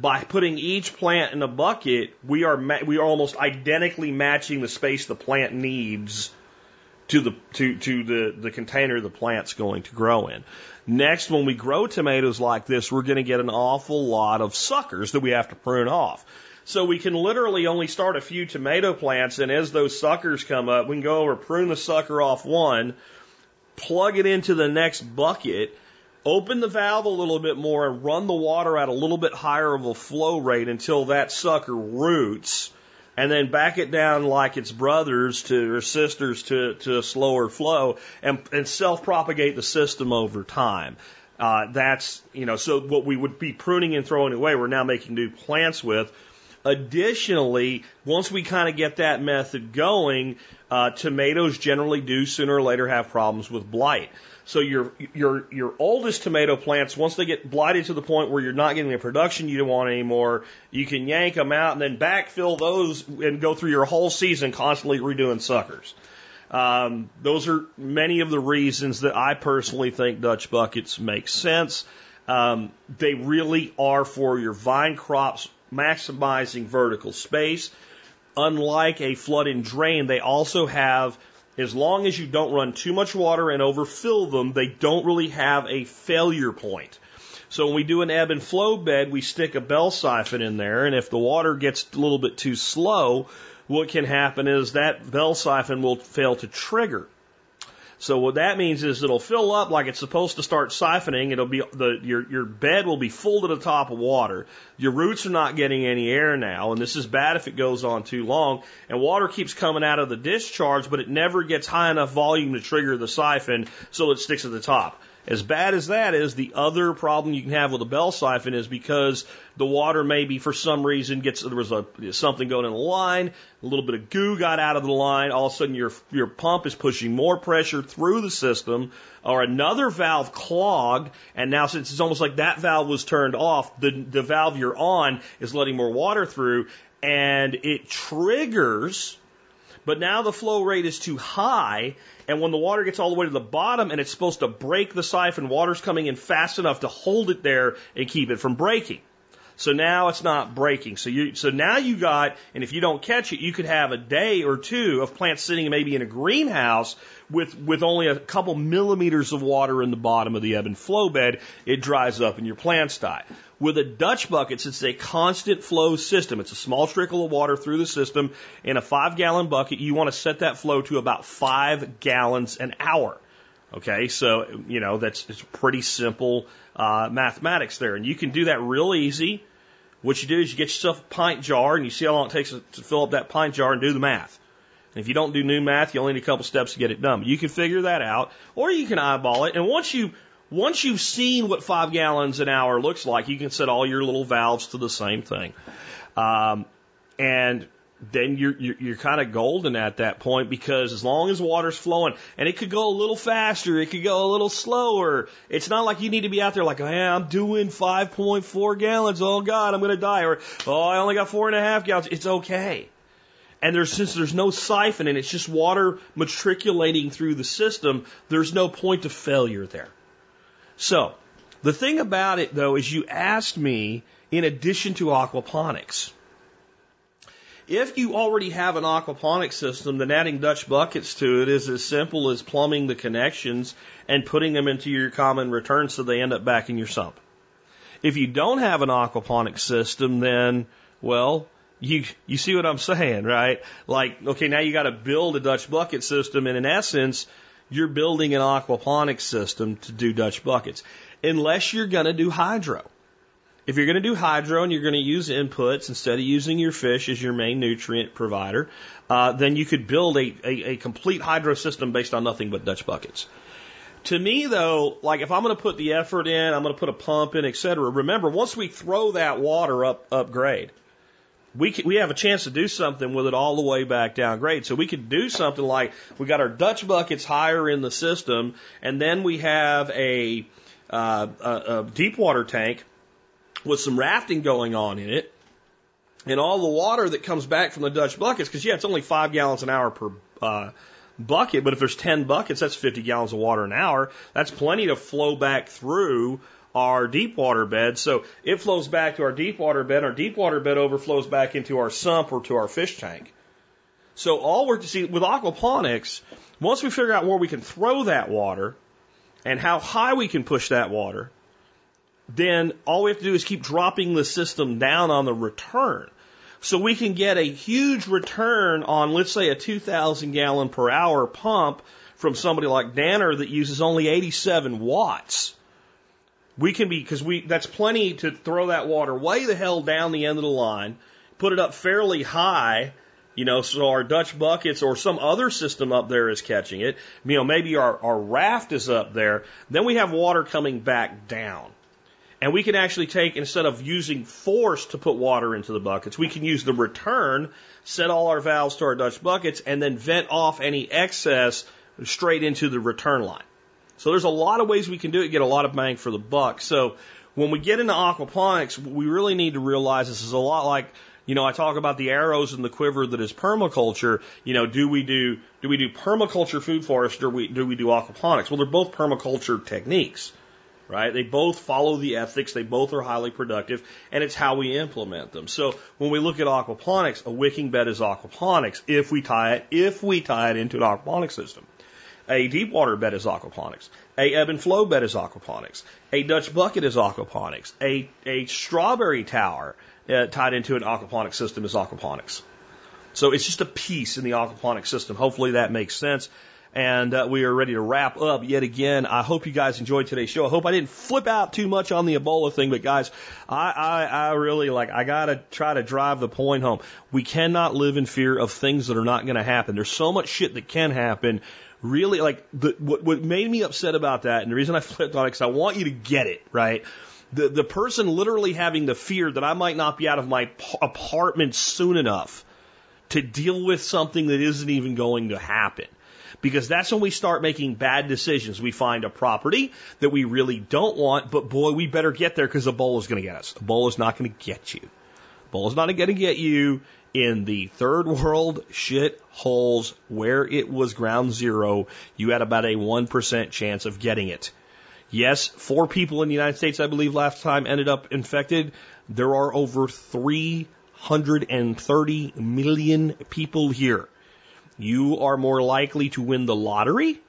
by putting each plant in a bucket, we are we are almost identically matching the space the plant needs to the to to the the container the plant's going to grow in. Next, when we grow tomatoes like this, we're going to get an awful lot of suckers that we have to prune off. So we can literally only start a few tomato plants, and as those suckers come up, we can go over prune the sucker off one, plug it into the next bucket, open the valve a little bit more and run the water at a little bit higher of a flow rate until that sucker roots and then back it down like its brothers to or sisters to, to a slower flow and, and self propagate the system over time. Uh, that's, you know, so what we would be pruning and throwing away, we're now making new plants with. Additionally, once we kind of get that method going, uh, tomatoes generally do sooner or later have problems with blight. So your your your oldest tomato plants, once they get blighted to the point where you're not getting the production you don't want anymore, you can yank them out and then backfill those and go through your whole season constantly redoing suckers. Um, those are many of the reasons that I personally think Dutch buckets make sense. Um, they really are for your vine crops, maximizing vertical space. Unlike a flood and drain, they also have as long as you don't run too much water and overfill them, they don't really have a failure point. So when we do an ebb and flow bed, we stick a bell siphon in there, and if the water gets a little bit too slow, what can happen is that bell siphon will fail to trigger. So what that means is it'll fill up like it's supposed to start siphoning. It'll be the your your bed will be full to the top of water. Your roots are not getting any air now, and this is bad if it goes on too long. And water keeps coming out of the discharge, but it never gets high enough volume to trigger the siphon, so it sticks at the top. As bad as that is, the other problem you can have with a bell siphon is because the water maybe for some reason gets there was a something going in the line, a little bit of goo got out of the line, all of a sudden your your pump is pushing more pressure through the system, or another valve clogged, and now since it's almost like that valve was turned off, the the valve you're on is letting more water through, and it triggers but now the flow rate is too high, and when the water gets all the way to the bottom and it's supposed to break the siphon, water's coming in fast enough to hold it there and keep it from breaking. So now it's not breaking. So you, so now you got, and if you don't catch it, you could have a day or two of plants sitting maybe in a greenhouse with, with only a couple millimeters of water in the bottom of the ebb and flow bed. It dries up and your plants die. With a Dutch bucket, it's a constant flow system. It's a small trickle of water through the system. In a five gallon bucket, you want to set that flow to about five gallons an hour. Okay, so, you know, that's it's pretty simple uh, mathematics there. And you can do that real easy. What you do is you get yourself a pint jar and you see how long it takes to fill up that pint jar and do the math. And if you don't do new math, you only need a couple steps to get it done. You can figure that out, or you can eyeball it. And once you once you've seen what five gallons an hour looks like, you can set all your little valves to the same thing. Um, and then you're, you're, you're kind of golden at that point because as long as water's flowing, and it could go a little faster, it could go a little slower. It's not like you need to be out there like, hey, I'm doing 5.4 gallons. Oh God, I'm going to die. Or, oh, I only got four and a half gallons. It's okay. And there's, since there's no siphon and it's just water matriculating through the system, there's no point of failure there. So, the thing about it though is you asked me in addition to aquaponics. If you already have an aquaponics system, then adding Dutch buckets to it is as simple as plumbing the connections and putting them into your common return so they end up back in your sump. If you don't have an aquaponics system, then, well, you, you see what I'm saying, right? Like, okay, now you got to build a Dutch bucket system and in essence, you're building an aquaponics system to do Dutch buckets, unless you're going to do hydro. If you're going to do hydro and you're going to use inputs instead of using your fish as your main nutrient provider, uh, then you could build a, a, a complete hydro system based on nothing but Dutch buckets. To me, though, like if I'm going to put the effort in, I'm going to put a pump in, et cetera. Remember, once we throw that water up upgrade, we can, we have a chance to do something with it all the way back down grade. So we could do something like we got our Dutch buckets higher in the system, and then we have a, uh, a, a deep water tank with some rafting going on in it, and all the water that comes back from the Dutch buckets, because yeah, it's only five gallons an hour per uh, bucket, but if there's 10 buckets, that's 50 gallons of water an hour. That's plenty to flow back through our deep water bed. So it flows back to our deep water bed. Our deep water bed overflows back into our sump or to our fish tank. So all we're to see with aquaponics, once we figure out where we can throw that water and how high we can push that water, then all we have to do is keep dropping the system down on the return. So we can get a huge return on, let's say, a 2,000 gallon per hour pump from somebody like Danner that uses only 87 watts. We can be, because we, that's plenty to throw that water way the hell down the end of the line, put it up fairly high, you know, so our Dutch buckets or some other system up there is catching it. You know, maybe our, our raft is up there. Then we have water coming back down. And we can actually take, instead of using force to put water into the buckets, we can use the return, set all our valves to our Dutch buckets, and then vent off any excess straight into the return line. So there's a lot of ways we can do it, get a lot of bang for the buck. So when we get into aquaponics, we really need to realize this is a lot like, you know, I talk about the arrows in the quiver that is permaculture. You know, do we do do we do permaculture food forest or we, do we do aquaponics? Well, they're both permaculture techniques right? They both follow the ethics, they both are highly productive, and it's how we implement them. So when we look at aquaponics, a wicking bed is aquaponics if we tie it, if we tie it into an aquaponics system. A deep water bed is aquaponics. A ebb and flow bed is aquaponics. A Dutch bucket is aquaponics. A, a strawberry tower uh, tied into an aquaponics system is aquaponics. So it's just a piece in the aquaponics system. Hopefully that makes sense and uh, we are ready to wrap up yet again. I hope you guys enjoyed today's show. I hope I didn't flip out too much on the Ebola thing, but guys, I, I, I really like, I gotta try to drive the point home. We cannot live in fear of things that are not gonna happen. There's so much shit that can happen. Really, like, the, what, what made me upset about that, and the reason I flipped on it, because I want you to get it, right? The, the person literally having the fear that I might not be out of my apartment soon enough to deal with something that isn't even going to happen because that's when we start making bad decisions. We find a property that we really don't want, but boy, we better get there because Ebola's going to get us. Ebola's not going to get you. Ebola's not going to get you in the third world shit holes where it was ground zero. You had about a 1% chance of getting it. Yes, four people in the United States, I believe, last time ended up infected. There are over 330 million people here you are more likely to win the lottery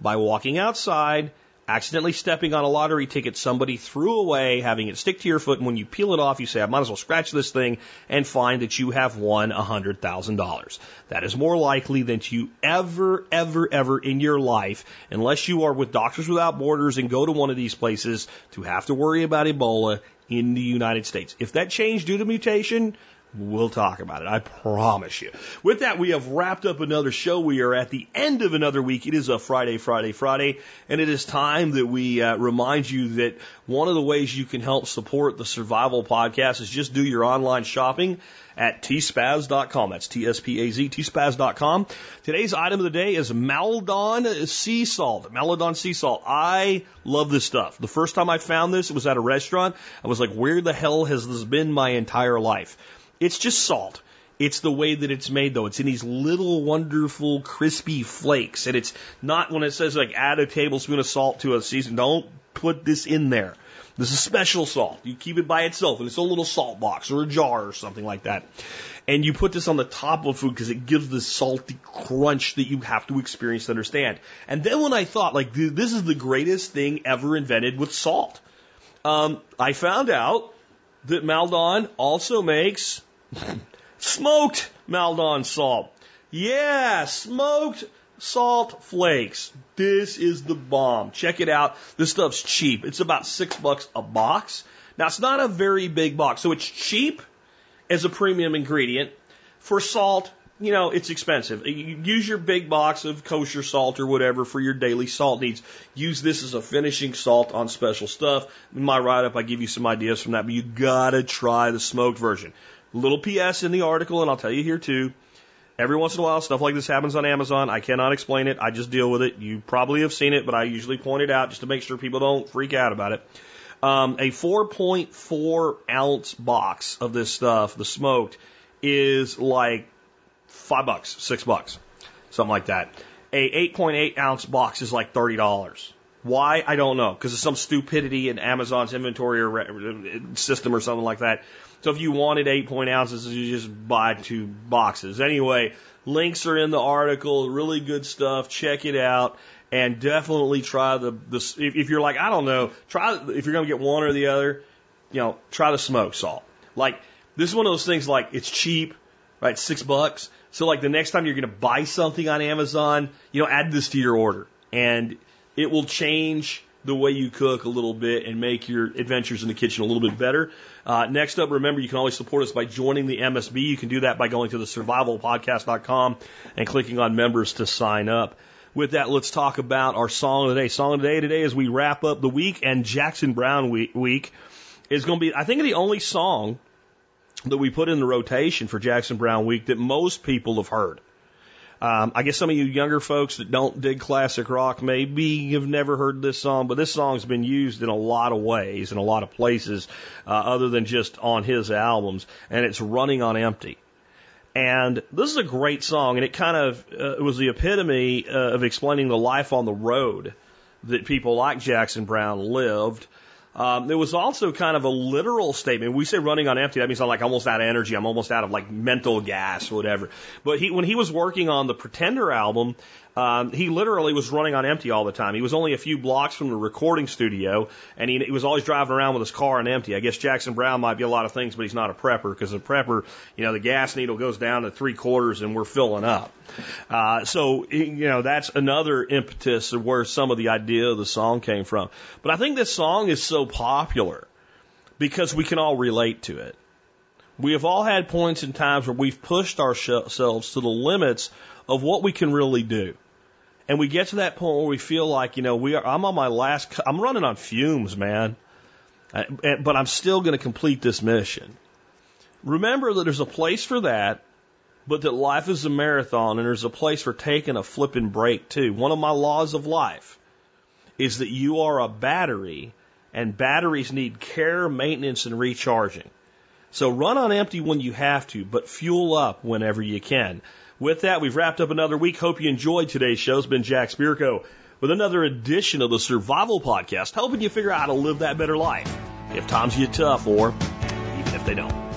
by walking outside, accidentally stepping on a lottery ticket somebody threw away, having it stick to your foot, and when you peel it off, you say, I might as well scratch this thing and find that you have won $100,000. That is more likely than you ever, ever, ever in your life, unless you are with Doctors Without Borders and go to one of these places, to have to worry about Ebola in the United States. If that changed due to mutation, We'll talk about it. I promise you. With that, we have wrapped up another show. We are at the end of another week. It is a Friday, Friday, Friday, and it is time that we uh, remind you that one of the ways you can help support the Survival Podcast is just do your online shopping at tspaz.com. That's T-S-P-A-Z, tspaz.com. Today's item of the day is Maldon sea salt. Maldon sea salt. I love this stuff. The first time I found this, it was at a restaurant. I was like, where the hell has this been my entire life? It's just salt. It's the way that it's made though. It's in these little wonderful crispy flakes. And it's not when it says like add a tablespoon of salt to a season. Don't put this in there. This is special salt. You keep it by itself in its own little salt box or a jar or something like that. And you put this on the top of food because it gives the salty crunch that you have to experience to understand. And then when I thought like this is the greatest thing ever invented with salt, um, I found out that Maldon also makes smoked Maldon salt. Yeah, smoked salt flakes. This is the bomb. Check it out. This stuff's cheap. It's about six bucks a box. Now it's not a very big box, so it's cheap as a premium ingredient. For salt, you know, it's expensive. Use your big box of kosher salt or whatever for your daily salt needs. Use this as a finishing salt on special stuff. In my write up, I give you some ideas from that, but you gotta try the smoked version. Little PS in the article, and I'll tell you here too. Every once in a while, stuff like this happens on Amazon. I cannot explain it. I just deal with it. You probably have seen it, but I usually point it out just to make sure people don't freak out about it. Um, a 4.4 ounce box of this stuff, the smoked, is like five bucks, six bucks, something like that. A 8.8 ounce box is like thirty dollars. Why? I don't know. Because of some stupidity in Amazon's inventory or system or something like that. So if you wanted eight point ounces, you just buy two boxes. Anyway, links are in the article. Really good stuff. Check it out. And definitely try the, the if, if you're like, I don't know, try, if you're going to get one or the other, you know, try the smoked salt. Like, this is one of those things like, it's cheap, right? Six bucks. So like the next time you're going to buy something on Amazon, you know, add this to your order and it will change the way you cook a little bit and make your adventures in the kitchen a little bit better. Uh, next up, remember you can always support us by joining the MSB. You can do that by going to the survivalpodcast.com and clicking on members to sign up. With that, let's talk about our song of the day. Song of the day today as we wrap up the week and Jackson Browne week, week is going to be, I think, the only song that we put in the rotation for Jackson Browne week that most people have heard. Um, I guess some of you younger folks that don't dig classic rock maybe you've never heard this song, but this song's been used in a lot of ways in a lot of places uh, other than just on his albums, and it's running on empty. And this is a great song, and it kind of uh, it was the epitome uh, of explaining the life on the road that people like Jackson Browne lived. Um, there was also kind of a literal statement. We say running on empty. That means I'm like almost out of energy. I'm almost out of like mental gas, whatever. But he, when he was working on the Pretender album, um, he literally was running on empty all the time. He was only a few blocks from the recording studio, and he, he was always driving around with his car on empty. I guess Jackson Browne might be a lot of things, but he's not a prepper because a prepper, you know, the gas needle goes down to three quarters and we're filling up. Uh, so, you know, that's another impetus of where some of the idea of the song came from. But I think this song is so popular because we can all relate to it. We have all had points in times where we've pushed ourselves to the limits of what we can really do. And we get to that point where we feel like, you know, we are, I'm on my last, I'm running on fumes, man. But I'm still going to complete this mission. Remember that there's a place for that, but that life is a marathon and there's a place for taking a flipping break too. One of my laws of life is that you are a battery and batteries need care, maintenance, and recharging. So run on empty when you have to, but fuel up whenever you can. With that, we've wrapped up another week. Hope you enjoyed today's show. It's been Jack Spirko with another edition of the Survival Podcast, helping you figure out how to live that better life if times get tough or even if they don't.